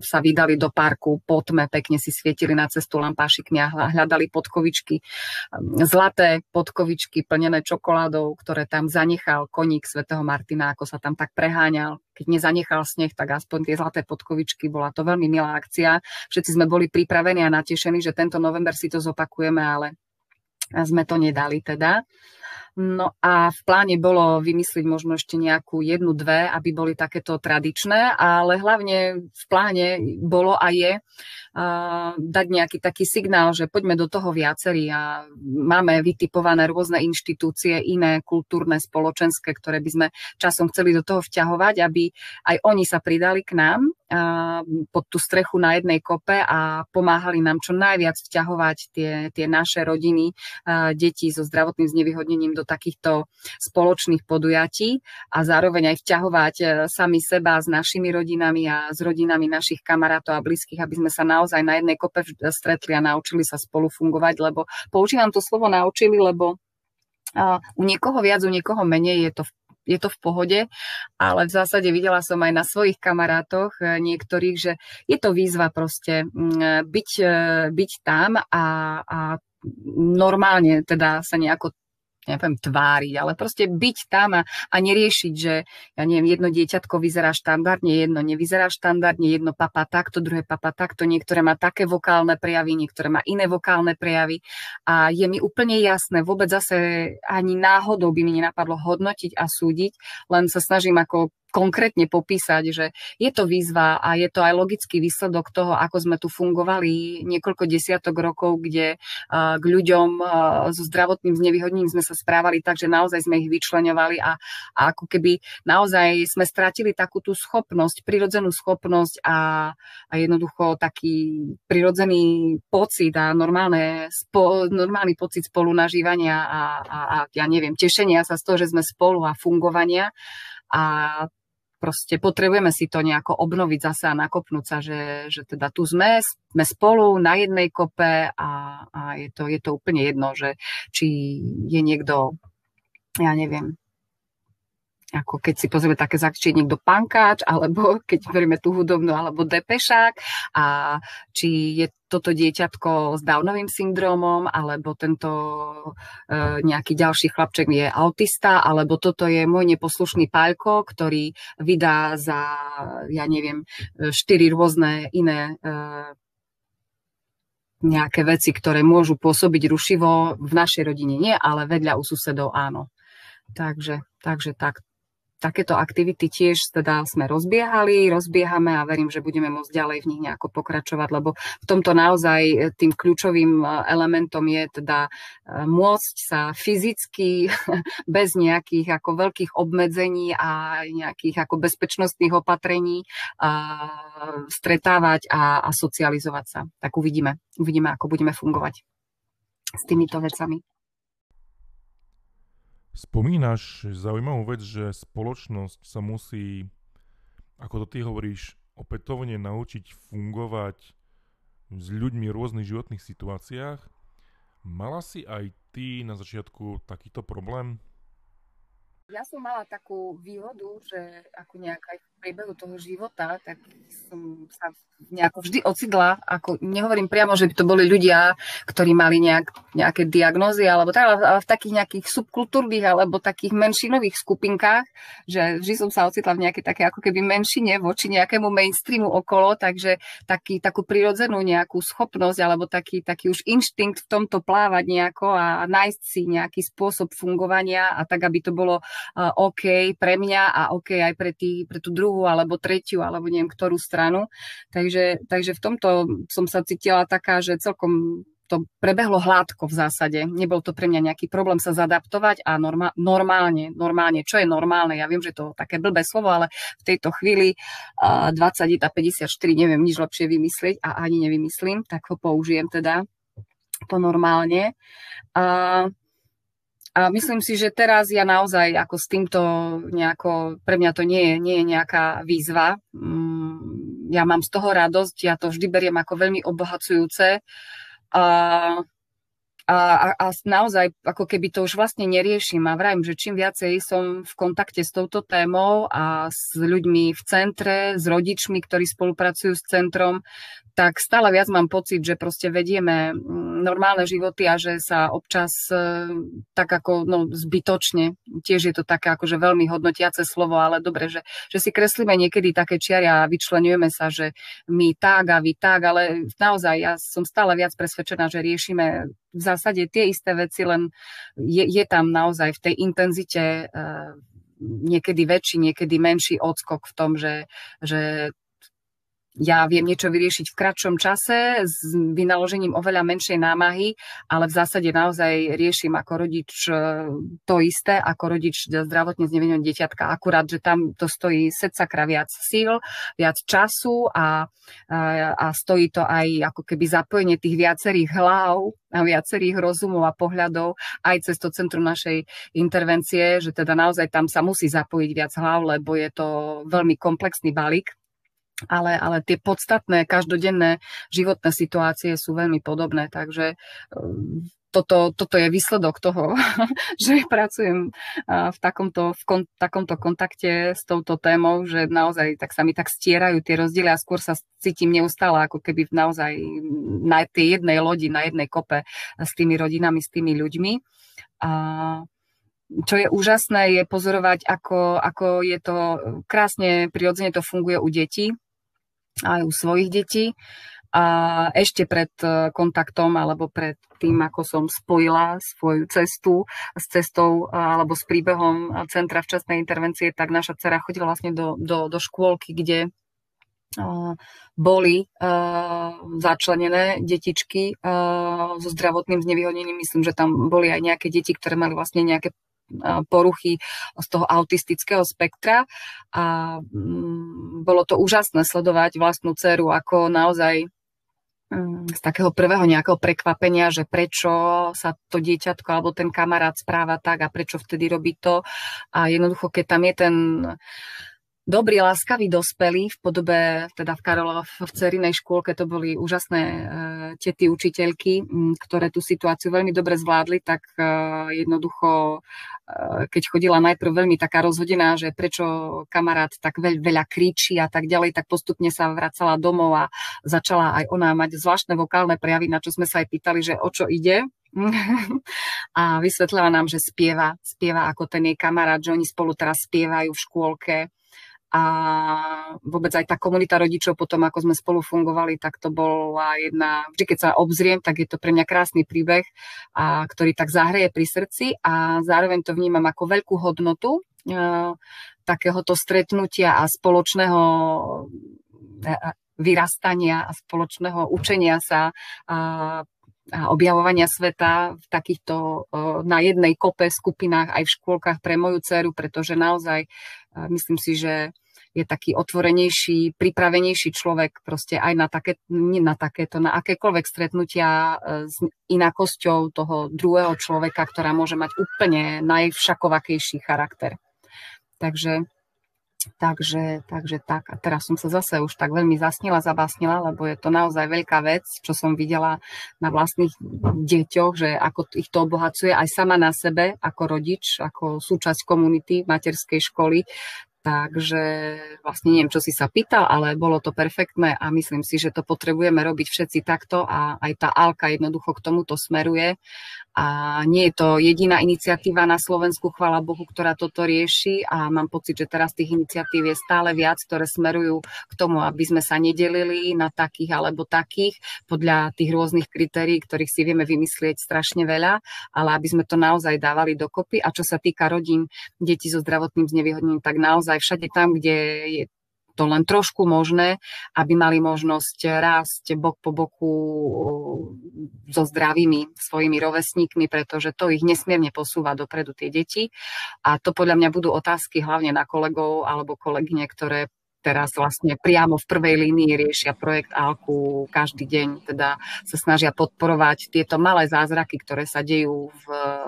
sa vydali do parku po tme, pekne si svietili na cestu lampášikmi a hľadali podkovičky, zlaté podkovičky plnené čokoládou, ktoré tam zanechal koník svätého Martina, ako sa tam tak preháňal. Keď nezanechal sneh, tak aspoň tie zlaté podkovičky, bola to veľmi milá akcia. Všetci sme boli pripravení a natešení, že tento november si to zopakujeme, ale sme to nedali teda. No a v pláne bolo vymyslieť možno ešte nejakú jednu, dve, aby boli takéto tradičné, ale hlavne v pláne bolo a je uh, dať nejaký taký signál, že poďme do toho viacerí a máme vytipované rôzne inštitúcie, iné kultúrne, spoločenské, ktoré by sme časom chceli do toho vťahovať, aby aj oni sa pridali k nám pod tú strechu na jednej kope a pomáhali nám čo najviac vťahovať tie, tie naše rodiny, deti so zdravotným znevýhodnením do takýchto spoločných podujatí a zároveň aj vťahovať e, sami seba s našimi rodinami a s rodinami našich kamarátov a blízkych, aby sme sa naozaj na jednej kope stretli a naučili sa spolu fungovať, lebo používam to slovo naučili, lebo u niekoho viac, u niekoho menej je to v je to v pohode, ale v zásade videla som aj na svojich kamarátoch eh, niektorých, že je to výzva proste mm, byť, byť tam a, a normálne teda sa nejako neviem, tváriť, ale proste byť tam a, a neriešiť, že ja neviem, jedno dieťatko vyzerá štandardne, jedno nevyzerá štandardne, jedno papa takto, druhé papa takto, niektoré má také vokálne prejavy, niektoré má iné vokálne prejavy. A je mi úplne jasné, vôbec zase ani náhodou by mi nenapadlo hodnotiť a súdiť, len sa snažím ako konkrétne popísať, že je to výzva a je to aj logický výsledok toho, ako sme tu fungovali niekoľko desiatok rokov, kde k ľuďom so zdravotným znevýhodnením sme sa správali tak, že naozaj sme ich vyčlenovali a, a ako keby naozaj sme stratili takú tú schopnosť, prirodzenú schopnosť a, a jednoducho taký prirodzený pocit a normálne, spo, normálny pocit spolunažívania a, a, a ja neviem, tešenia sa z toho, že sme spolu a fungovania. A proste potrebujeme si to nejako obnoviť zase a nakopnúť sa, že, že teda tu sme, sme spolu na jednej kope a, a je, to, je to úplne jedno, že či je niekto, ja neviem, ako keď si pozrieme také zakčie niekto pankáč, alebo keď berieme tú hudobnú, alebo depešák. A či je toto dieťatko s Downovým syndromom, alebo tento e, nejaký ďalší chlapček je autista, alebo toto je môj neposlušný pálko, ktorý vydá za, ja neviem, štyri rôzne iné e, nejaké veci, ktoré môžu pôsobiť rušivo v našej rodine. Nie, ale vedľa u susedov áno. Takže, takže tak, takéto aktivity tiež teda sme rozbiehali, rozbiehame a verím, že budeme môcť ďalej v nich nejako pokračovať, lebo v tomto naozaj e, tým kľúčovým e, elementom je teda e, môcť sa fyzicky bez nejakých ako veľkých obmedzení a nejakých ako bezpečnostných opatrení stretávať a, a socializovať sa. Tak uvidíme. Uvidíme, ako budeme fungovať s týmito vecami. Spomínaš zaujímavú vec, že spoločnosť sa musí, ako to ty hovoríš, opätovne naučiť fungovať s ľuďmi v rôznych životných situáciách. Mala si aj ty na začiatku takýto problém? Ja som mala takú výhodu, že ako nejaká priebehu toho života, tak som sa nejako vždy ocitla, ako nehovorím priamo, že by to boli ľudia, ktorí mali nejak, nejaké diagnózy, alebo tak, ale v takých nejakých subkultúrnych alebo takých menšinových skupinkách, že vždy som sa ocitla v nejakej také ako keby menšine voči nejakému mainstreamu okolo, takže taký, takú prirodzenú nejakú schopnosť alebo taký, taký už inštinkt v tomto plávať nejako a nájsť si nejaký spôsob fungovania a tak, aby to bolo OK pre mňa a OK aj pre, tý, pre tú druhú alebo tretiu alebo neviem ktorú stranu. Takže Takže, v tomto som sa cítila taká, že celkom to prebehlo hladko v zásade. Nebol to pre mňa nejaký problém sa zadaptovať a norma- normálne, normálne, čo je normálne, ja viem, že to je také blbé slovo, ale v tejto chvíli uh, 20 a 54 neviem nič lepšie vymyslieť a ani nevymyslím, tak ho použijem teda po normálne. Uh, a myslím si, že teraz ja naozaj ako s týmto nejako, pre mňa to nie je, nie je nejaká výzva. Mm, ja mám z toho radosť, ja to vždy beriem ako veľmi obohacujúce. A a, a, a naozaj ako keby to už vlastne neriešim a vrajím, že čím viacej som v kontakte s touto témou a s ľuďmi v centre, s rodičmi, ktorí spolupracujú s centrom, tak stále viac mám pocit, že proste vedieme mm, normálne životy a že sa občas e, tak ako no, zbytočne, tiež je to také akože veľmi hodnotiace slovo, ale dobre, že, že si kreslíme niekedy také čiary a vyčlenujeme sa, že my tak a vy tak, ale naozaj ja som stále viac presvedčená, že riešime v zásade tie isté veci, len je, je tam naozaj v tej intenzite uh, niekedy väčší, niekedy menší odskok v tom, že, že ja viem niečo vyriešiť v kratšom čase s vynaložením oveľa menšej námahy, ale v zásade naozaj riešim ako rodič e, to isté, ako rodič zdravotne zneveného dieťatka. Akurát, že tam to stojí sedsakra viac síl, viac času a, a, a stojí to aj ako keby zapojenie tých viacerých hlav a viacerých rozumov a pohľadov aj cez to centrum našej intervencie, že teda naozaj tam sa musí zapojiť viac hlav, lebo je to veľmi komplexný balík ale, ale tie podstatné každodenné životné situácie sú veľmi podobné, takže um, toto, toto je výsledok toho, že pracujem v takomto, v kon, takomto kontakte s touto témou, že naozaj tak sa mi tak stierajú tie rozdiely a skôr sa cítim neustále ako keby naozaj na tej jednej lodi, na jednej kope s tými rodinami, s tými ľuďmi. A čo je úžasné, je pozorovať, ako, ako je to krásne, prirodzene to funguje u detí, aj u svojich detí. A ešte pred e, kontaktom alebo pred tým, ako som spojila svoju cestu s cestou alebo s príbehom Centra včasnej intervencie, tak naša dcera chodila vlastne do, do, do škôlky, kde uh, boli začlenené detičky so zdravotným znevýhodnením. Myslím, že tam boli aj nejaké deti, ktoré mali vlastne nejaké poruchy z toho autistického spektra a mm, bolo to úžasné sledovať vlastnú dceru, ako naozaj mm, z takého prvého nejakého prekvapenia, že prečo sa to dieťatko alebo ten kamarát správa tak a prečo vtedy robí to. A jednoducho, keď tam je ten dobrí, láskaví dospelí v podobe, teda v Karolo, v cerinej škôlke to boli úžasné uh, tety učiteľky, ktoré tú situáciu veľmi dobre zvládli, tak uh, jednoducho, uh, keď chodila najprv veľmi taká rozhodená, že prečo kamarát tak veľ, veľa kričí a tak ďalej, tak postupne sa vracala domov a začala aj ona mať zvláštne vokálne prejavy, na čo sme sa aj pýtali, že o čo ide, a vysvetlila nám, že spieva, spieva ako ten jej kamarát, že oni spolu teraz spievajú v škôlke a vôbec aj tá komunita rodičov potom, ako sme spolu fungovali, tak to bola jedna, vždy keď sa obzriem, tak je to pre mňa krásny príbeh, a, ktorý tak zahreje pri srdci a zároveň to vnímam ako veľkú hodnotu a, takéhoto stretnutia a spoločného vyrastania a spoločného učenia sa a, a objavovania sveta v takýchto na jednej kope skupinách aj v škôlkach pre moju dceru, pretože naozaj myslím si, že je taký otvorenejší, pripravenejší človek proste aj na, také, nie na takéto, na akékoľvek stretnutia e, s inakosťou toho druhého človeka, ktorá môže mať úplne najvšakovakejší charakter. Takže Takže, takže tak. A teraz som sa zase už tak veľmi zasnila, zabásnila, lebo je to naozaj veľká vec, čo som videla na vlastných deťoch, že ako ich to obohacuje aj sama na sebe, ako rodič, ako súčasť komunity materskej školy, Takže vlastne neviem, čo si sa pýtal, ale bolo to perfektné a myslím si, že to potrebujeme robiť všetci takto a aj tá Alka jednoducho k tomuto smeruje a nie je to jediná iniciatíva na Slovensku, chvála Bohu, ktorá toto rieši a mám pocit, že teraz tých iniciatív je stále viac, ktoré smerujú k tomu, aby sme sa nedelili na takých alebo takých podľa tých rôznych kritérií, ktorých si vieme vymyslieť strašne veľa, ale aby sme to naozaj dávali dokopy. A čo sa týka rodín detí so zdravotným znevýhodnením, tak naozaj všade tam, kde je to len trošku možné, aby mali možnosť rásť bok po boku so zdravými svojimi rovesníkmi, pretože to ich nesmierne posúva dopredu tie deti. A to podľa mňa budú otázky hlavne na kolegov alebo kolegyne, ktoré teraz vlastne priamo v prvej línii riešia projekt ALKU každý deň, teda sa snažia podporovať tieto malé zázraky, ktoré sa dejú v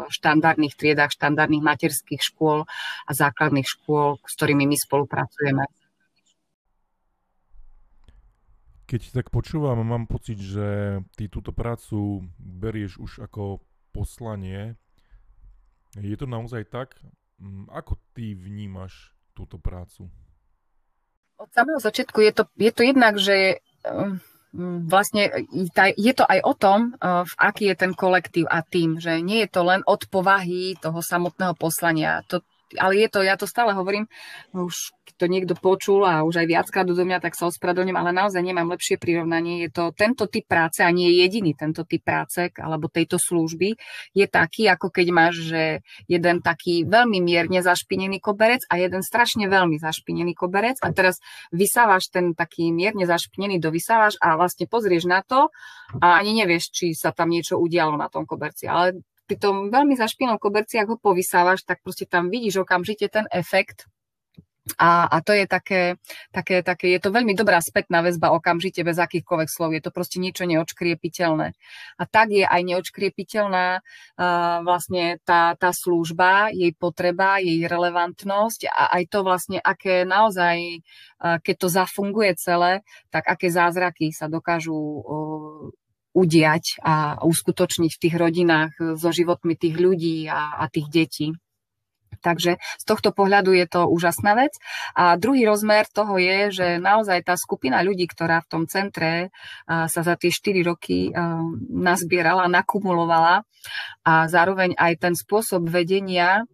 štandardných triedách, štandardných materských škôl a základných škôl, s ktorými my spolupracujeme. Keď tak počúvam, mám pocit, že ty túto prácu berieš už ako poslanie. Je to naozaj tak? Mm, ako ty vnímaš túto prácu? Od samého začiatku je to, je to jednak, že um, vlastne je to aj o tom, uh, v aký je ten kolektív a tým, že nie je to len od povahy toho samotného poslania. To, ale je to, ja to stále hovorím, už to niekto počul a už aj viackrát do mňa, tak sa ospravedlňujem, ale naozaj nemám lepšie prirovnanie. Je to tento typ práce a nie je jediný tento typ práce alebo tejto služby je taký, ako keď máš, že jeden taký veľmi mierne zašpinený koberec a jeden strašne veľmi zašpinený koberec a teraz vysávaš ten taký mierne zašpinený, dovysávaš a vlastne pozrieš na to a ani nevieš, či sa tam niečo udialo na tom koberci. Ale pri tom veľmi zašpinom koberci, ak ho povysávaš, tak proste tam vidíš okamžite ten efekt a, a to je také, také, také, je to veľmi dobrá spätná väzba okamžite bez akýchkoľvek slov. Je to proste niečo neočkriepiteľné. A tak je aj neočkriepiteľná uh, vlastne tá, tá služba, jej potreba, jej relevantnosť a aj to vlastne, aké naozaj, uh, keď to zafunguje celé, tak aké zázraky sa dokážu uh, udiať a uskutočniť v tých rodinách so životmi tých ľudí a, a tých detí. Takže z tohto pohľadu je to úžasná vec. A druhý rozmer toho je, že naozaj tá skupina ľudí, ktorá v tom centre sa za tie 4 roky nazbierala, nakumulovala a zároveň aj ten spôsob vedenia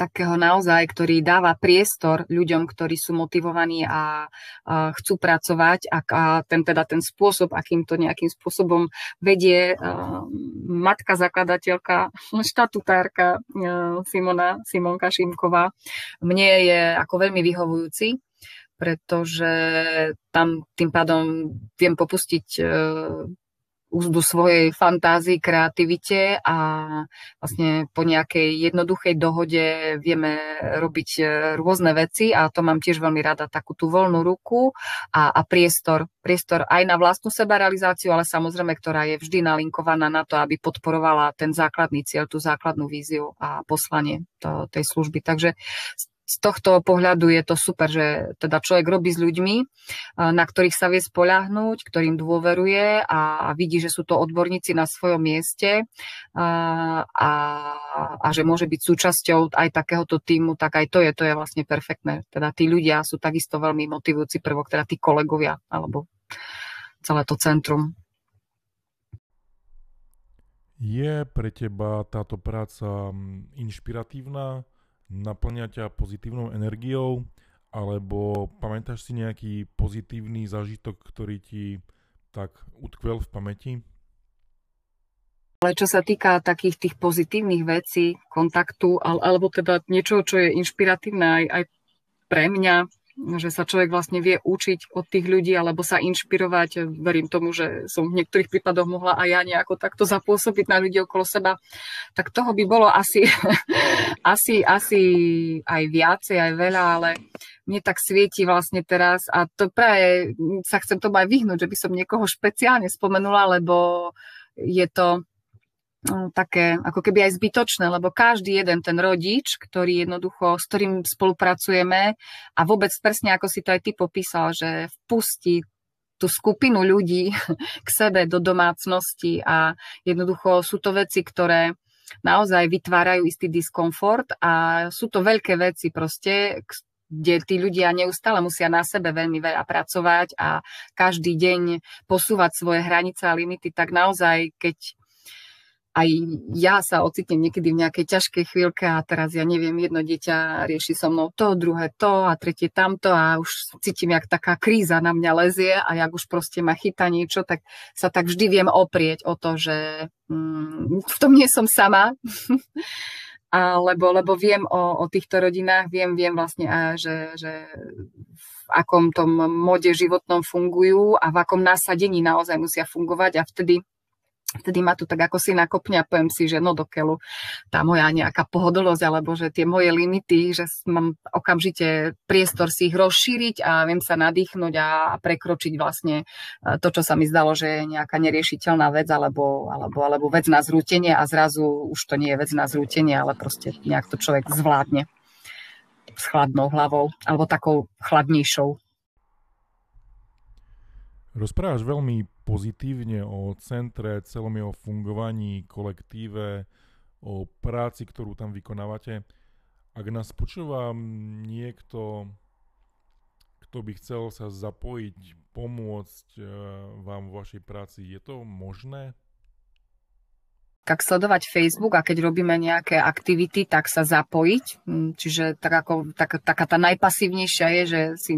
takého naozaj, ktorý dáva priestor ľuďom, ktorí sú motivovaní a, a chcú pracovať a, a ten, teda ten spôsob, akým to nejakým spôsobom vedie a, matka zakladateľka, štatutárka Simona, Simonka Šimková, mne je ako veľmi vyhovujúci pretože tam tým pádom viem popustiť úzdu svojej fantázii, kreativite a vlastne po nejakej jednoduchej dohode vieme robiť e, rôzne veci a to mám tiež veľmi rada, takú tú voľnú ruku a, a priestor. Priestor aj na vlastnú sebarealizáciu, ale samozrejme, ktorá je vždy nalinkovaná na to, aby podporovala ten základný cieľ, tú základnú víziu a poslanie to, tej služby. Takže z tohto pohľadu je to super, že teda človek robí s ľuďmi, na ktorých sa vie spoľahnúť, ktorým dôveruje a vidí, že sú to odborníci na svojom mieste a, a, a že môže byť súčasťou aj takéhoto týmu, tak aj to je, to je vlastne perfektné. Teda tí ľudia sú takisto veľmi motivujúci prvok, teda tí kolegovia alebo celé to centrum. Je pre teba táto práca mm, inšpiratívna? Naplňa ťa pozitívnou energiou, alebo pamätáš si nejaký pozitívny zážitok, ktorý ti tak utkvel v pamäti? Ale čo sa týka takých tých pozitívnych vecí, kontaktu, alebo teda niečo, čo je inšpiratívne aj, aj pre mňa, že sa človek vlastne vie učiť od tých ľudí alebo sa inšpirovať. Verím tomu, že som v niektorých prípadoch mohla aj ja nejako takto zapôsobiť na ľudí okolo seba. Tak toho by bolo asi, asi, asi aj viacej, aj veľa, ale mne tak svieti vlastne teraz a to práve sa chcem tomu aj vyhnúť, že by som niekoho špeciálne spomenula, lebo je to také ako keby aj zbytočné, lebo každý jeden ten rodič, ktorý jednoducho, s ktorým spolupracujeme a vôbec presne ako si to aj ty popísal, že vpustí tú skupinu ľudí k sebe do domácnosti a jednoducho sú to veci, ktoré naozaj vytvárajú istý diskomfort a sú to veľké veci proste, kde tí ľudia neustále musia na sebe veľmi veľa pracovať a každý deň posúvať svoje hranice a limity, tak naozaj, keď aj ja sa ocitnem niekedy v nejakej ťažkej chvíľke a teraz ja neviem, jedno dieťa rieši so mnou to, druhé to a tretie tamto a už cítim, jak taká kríza na mňa lezie a jak už proste ma chytá niečo, tak sa tak vždy viem oprieť o to, že mm, v tom nie som sama. alebo lebo viem o, o týchto rodinách, viem, viem vlastne, a, že, že v akom tom mode životnom fungujú a v akom nasadení naozaj musia fungovať a vtedy vtedy ma tu tak ako si nakopne a poviem si, že no dokeľu tá moja nejaká pohodlnosť, alebo že tie moje limity, že mám okamžite priestor si ich rozšíriť a viem sa nadýchnuť a prekročiť vlastne e, to, čo sa mi zdalo, že je nejaká neriešiteľná vec alebo, alebo, alebo vec na zrútenie a zrazu už to nie je vec na zrútenie, ale proste nejak to človek zvládne s chladnou hlavou alebo takou chladnejšou. Rozprávaš veľmi pozitívne o centre, celom jeho fungovaní, kolektíve, o práci, ktorú tam vykonávate. Ak nás počúva niekto, kto by chcel sa zapojiť, pomôcť e, vám vo vašej práci, je to možné? tak sledovať Facebook a keď robíme nejaké aktivity, tak sa zapojiť. Čiže tak ako, tak, taká tá najpasívnejšia je, že si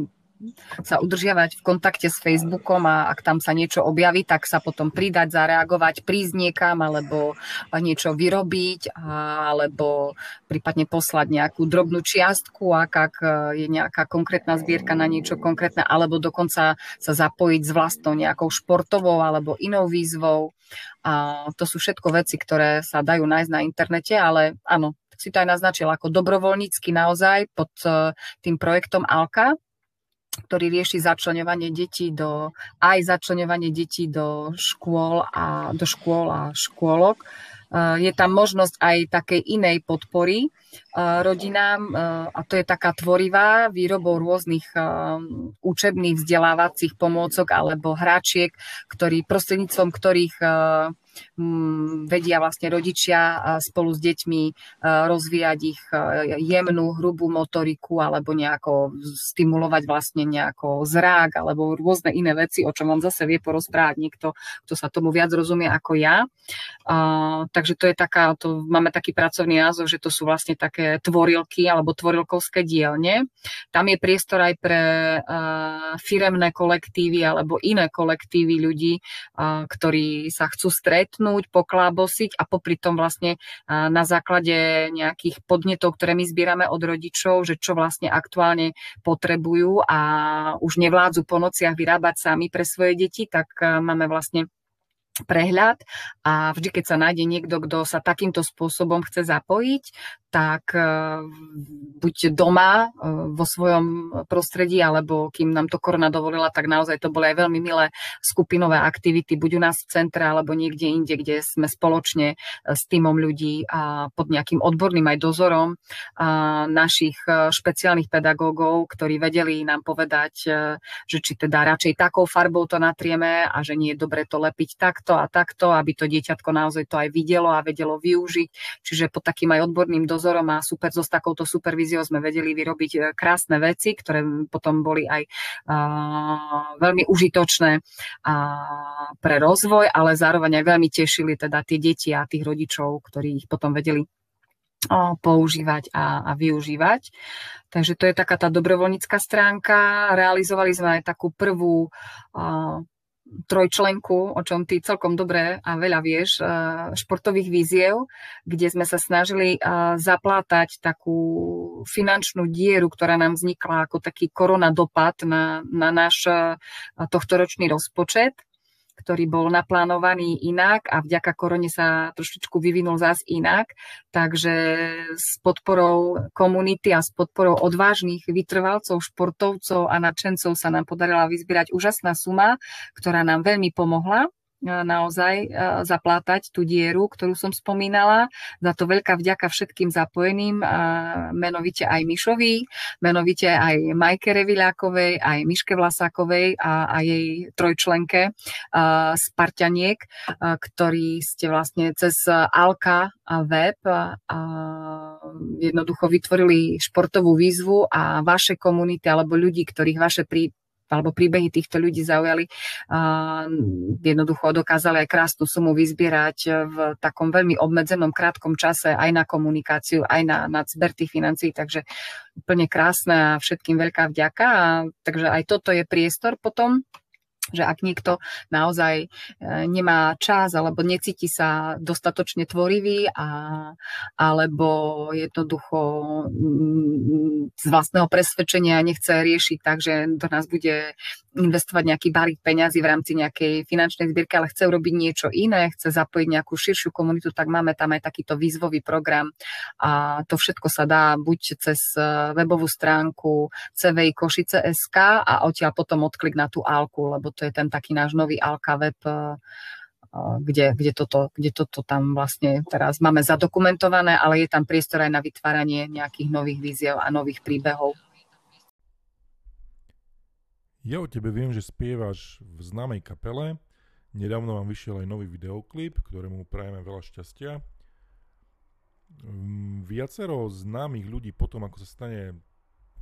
sa udržiavať v kontakte s Facebookom a ak tam sa niečo objaví, tak sa potom pridať, zareagovať, prísť niekam alebo niečo vyrobiť alebo prípadne poslať nejakú drobnú čiastku, ak, ak je nejaká konkrétna zbierka na niečo konkrétne alebo dokonca sa zapojiť s vlastnou nejakou športovou alebo inou výzvou. A to sú všetko veci, ktoré sa dajú nájsť na internete, ale áno, si to aj naznačil ako dobrovoľnícky naozaj pod e, tým projektom Alka, ktorý rieši začlenovanie detí do, aj začlenovanie detí do škôl a do škôl a škôlok. Je tam možnosť aj takej inej podpory rodinám a to je taká tvorivá výrobou rôznych učebných vzdelávacích pomôcok alebo hráčiek, ktorý, prostredníctvom ktorých vedia vlastne rodičia spolu s deťmi rozvíjať ich jemnú, hrubú motoriku alebo nejako stimulovať vlastne nejako zrák alebo rôzne iné veci, o čom vám zase vie porozprávať niekto, kto sa tomu viac rozumie ako ja. takže to je taká, to, máme taký pracovný názov, že to sú vlastne také tvorilky alebo tvorilkovské dielne. Tam je priestor aj pre firemné kolektívy alebo iné kolektívy ľudí, ktorí sa chcú stretnúť stretnúť, poklábosiť a popri tom vlastne na základe nejakých podnetov, ktoré my zbierame od rodičov, že čo vlastne aktuálne potrebujú a už nevládzu po nociach vyrábať sami pre svoje deti, tak máme vlastne prehľad a vždy, keď sa nájde niekto, kto sa takýmto spôsobom chce zapojiť, tak e, buď doma e, vo svojom prostredí, alebo kým nám to korona dovolila, tak naozaj to boli aj veľmi milé skupinové aktivity, buď u nás v centre, alebo niekde inde, kde sme spoločne e, s týmom ľudí a pod nejakým odborným aj dozorom našich špeciálnych pedagógov, ktorí vedeli nám povedať, že či teda radšej takou farbou to natrieme a že nie je dobre to lepiť takto a takto, aby to dieťatko naozaj to aj videlo a vedelo využiť. Čiže pod takým aj odborným dozorom a super, so s takouto supervíziou sme vedeli vyrobiť e, krásne veci, ktoré potom boli aj uh, veľmi užitočné uh, pre rozvoj, ale zároveň aj veľmi tešili teda tie deti a tých rodičov, ktorí ich potom vedeli používať a, a využívať. Takže to je taká tá dobrovoľnícka stránka. Realizovali sme aj takú prvú uh, trojčlenku, o čom ty celkom dobre a veľa vieš, eh, športových víziev, kde sme sa snažili eh, zaplátať takú finančnú dieru, ktorá nám vznikla ako taký korona dopad na, na náš eh, tohtoročný rozpočet ktorý bol naplánovaný inak a vďaka korone sa trošičku vyvinul zás inak. Takže s podporou komunity a s podporou odvážnych vytrvalcov, športovcov a nadšencov sa nám podarila vyzbierať úžasná suma, ktorá nám veľmi pomohla naozaj e, zaplátať tú dieru, ktorú som spomínala. Za to veľká vďaka všetkým zapojeným, menovite aj Mišovi, menovite aj Majke Revilákovej, aj Miške Vlasákovej a, a jej trojčlenke Spartaniek, ktorí ste vlastne cez Alka a web a jednoducho vytvorili športovú výzvu a vaše komunity alebo ľudí, ktorých vaše prí, alebo príbehy týchto ľudí zaujali, a jednoducho dokázali aj krásnu sumu vyzbierať v takom veľmi obmedzenom krátkom čase aj na komunikáciu, aj na, na zber tých financií, takže úplne krásne a všetkým veľká vďaka. A, takže aj toto je priestor potom že ak niekto naozaj e, nemá čas alebo necíti sa dostatočne tvorivý a, alebo jednoducho mm, z vlastného presvedčenia nechce riešiť tak, že do nás bude investovať nejaký balík peňazí v rámci nejakej finančnej zbierky, ale chce urobiť niečo iné, chce zapojiť nejakú širšiu komunitu, tak máme tam aj takýto výzvový program a to všetko sa dá buď cez e, webovú stránku CVI Košice.sk a odtiaľ potom odklik na tú álku, lebo to je ten taký náš nový Alka web, e, e, kde, kde, toto, kde toto tam vlastne teraz máme zadokumentované, ale je tam priestor aj na vytváranie nejakých nových víziev a nových príbehov. Ja o tebe viem, že spievaš v známej kapele. Nedávno vám vyšiel aj nový videoklip, ktorému prajeme veľa šťastia. Mm, viacero známych ľudí potom, ako sa stane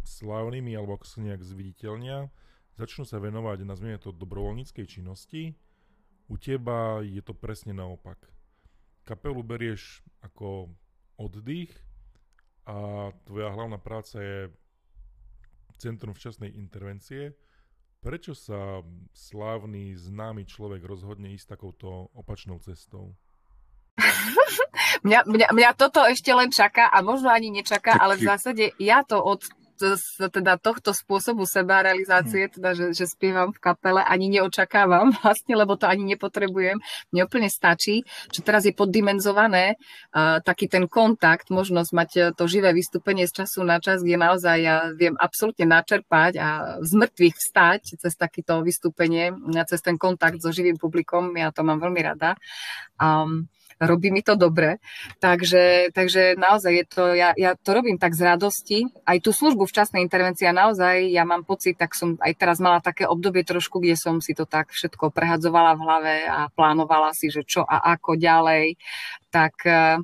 slávnymi alebo ako sa nejak zviditeľnia, začnú sa venovať, nazvime to, dobrovoľníckej činnosti. U teba je to presne naopak. Kapelu berieš ako oddych a tvoja hlavná práca je Centrum včasnej intervencie, Prečo sa slávny, známy človek rozhodne ísť takouto opačnou cestou? mňa, mňa, mňa toto ešte len čaká a možno ani nečaká, ale v zásade ja to od z teda tohto spôsobu sebarealizácie, hm. teda, že, že spievam v kapele, ani neočakávam vlastne, lebo to ani nepotrebujem. Mne úplne stačí, že teraz je poddimenzované uh, taký ten kontakt, možnosť mať to živé vystúpenie z času na čas, kde naozaj ja viem absolútne načerpať a z mŕtvych vstať cez takéto vystúpenie, cez ten kontakt so živým publikom. Ja to mám veľmi rada. Um, robí mi to dobre. Takže, takže naozaj je to, ja, ja to robím tak z radosti. Aj tú službu včasnej intervencie naozaj, ja mám pocit, tak som aj teraz mala také obdobie trošku, kde som si to tak všetko prehadzovala v hlave a plánovala si, že čo a ako ďalej. Tak eh,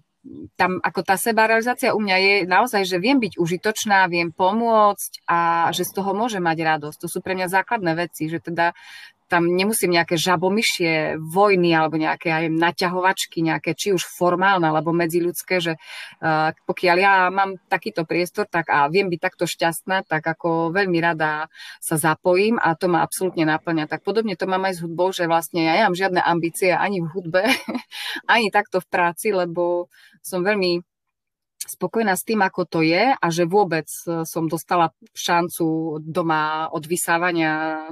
tam ako tá sebarealizácia u mňa je naozaj, že viem byť užitočná, viem pomôcť a že z toho môžem mať radosť. To sú pre mňa základné veci, že teda tam nemusím nejaké žabomyšie vojny alebo nejaké aj naťahovačky, nejaké či už formálne alebo medziľudské, že uh, pokiaľ ja mám takýto priestor tak a viem byť takto šťastná, tak ako veľmi rada sa zapojím a to ma absolútne naplňa. Tak podobne to mám aj s hudbou, že vlastne ja nemám žiadne ambície ani v hudbe, ani takto v práci, lebo som veľmi spokojná s tým, ako to je a že vôbec e, som dostala šancu doma od vysávania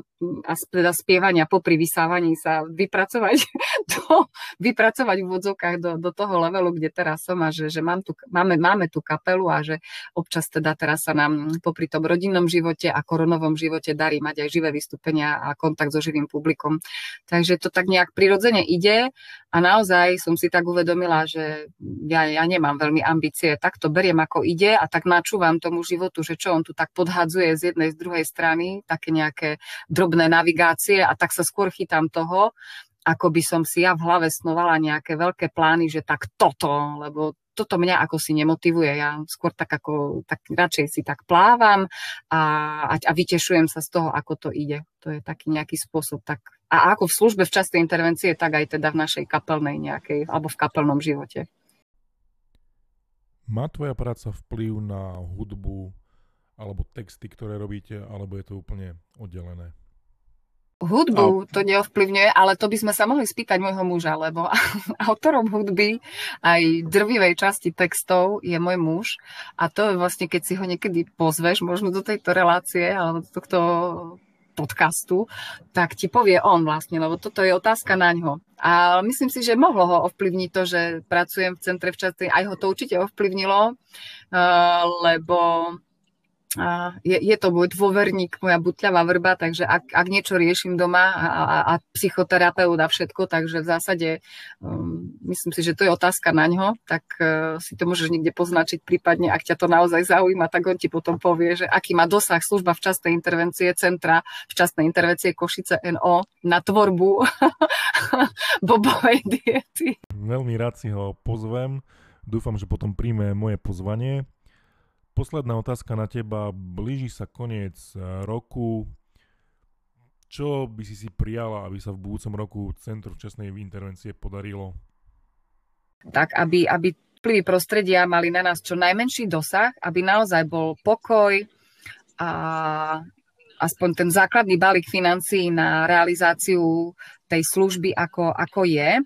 a teda spievania popri vysávaní sa vypracovať, do, vypracovať v vodzovkách do, do toho levelu, kde teraz som a že, že mám tu, máme, máme tú kapelu a že občas teda teraz sa nám popri tom rodinnom živote a koronovom živote darí mať aj živé vystúpenia a kontakt so živým publikom. Takže to tak nejak prirodzene ide a naozaj som si tak uvedomila, že ja, ja nemám veľmi ambície tak to beriem ako ide a tak načúvam tomu životu, že čo on tu tak podhadzuje z jednej, z druhej strany, také nejaké drobné navigácie a tak sa skôr chytám toho, ako by som si ja v hlave snovala nejaké veľké plány, že tak toto, lebo toto mňa ako si nemotivuje. Ja skôr tak ako, tak radšej si tak plávam a, a vytešujem sa z toho, ako to ide. To je taký nejaký spôsob. Tak, a ako v službe v častej intervencie, tak aj teda v našej kapelnej nejakej, alebo v kapelnom živote. Má tvoja práca vplyv na hudbu alebo texty, ktoré robíte, alebo je to úplne oddelené? Hudbu to neovplyvňuje, ale to by sme sa mohli spýtať môjho muža, lebo autorom hudby aj drvivej časti textov je môj muž a to je vlastne, keď si ho niekedy pozveš možno do tejto relácie alebo do tohto podcastu, tak ti povie on vlastne, lebo toto je otázka na ňo. A myslím si, že mohlo ho ovplyvniť to, že pracujem v centre včasnej, aj ho to určite ovplyvnilo, uh, lebo je, je to môj dôverník, moja butľavá vrba, takže ak, ak niečo riešim doma a, a, a psychoterapeut a všetko, takže v zásade um, myslím si, že to je otázka na ňo, tak uh, si to môžeš niekde poznačiť, prípadne ak ťa to naozaj zaujíma, tak on ti potom povie, že aký má dosah služba včasnej intervencie centra, včasnej intervencie Košice NO na tvorbu bobovej diety. Veľmi rád si ho pozvem. Dúfam, že potom príjme moje pozvanie posledná otázka na teba. Blíži sa koniec eh, roku. Čo by si si prijala, aby sa v budúcom roku Centru včasnej intervencie podarilo? Tak, aby, aby vplyvy prostredia mali na nás čo najmenší dosah, aby naozaj bol pokoj a aspoň ten základný balík financií na realizáciu tej služby, ako, ako je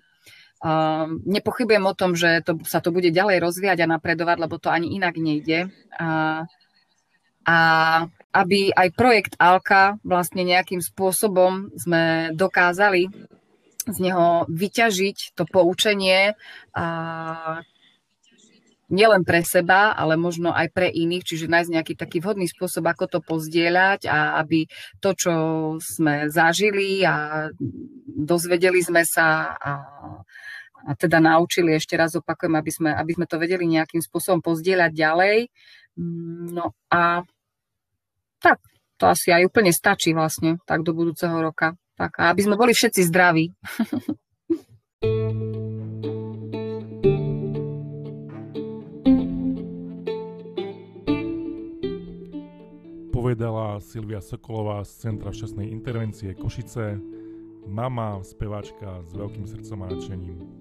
Uh, nepochybujem o tom, že to, sa to bude ďalej rozvíjať a napredovať, lebo to ani inak nejde. Uh, a aby aj projekt Alka vlastne nejakým spôsobom sme dokázali z neho vyťažiť to poučenie a nielen pre seba, ale možno aj pre iných, čiže nájsť nejaký taký vhodný spôsob, ako to pozdieľať a aby to, čo sme zažili a dozvedeli sme sa a a teda naučili, ešte raz opakujem, aby sme, aby sme to vedeli nejakým spôsobom pozdieľať ďalej. Mm, no a tak, to asi aj úplne stačí vlastne, tak do budúceho roka. Tak, a aby sme boli všetci zdraví. Povedala Silvia Sokolová z Centra včasnej intervencie Košice, mama, speváčka s veľkým srdcom a nadšením.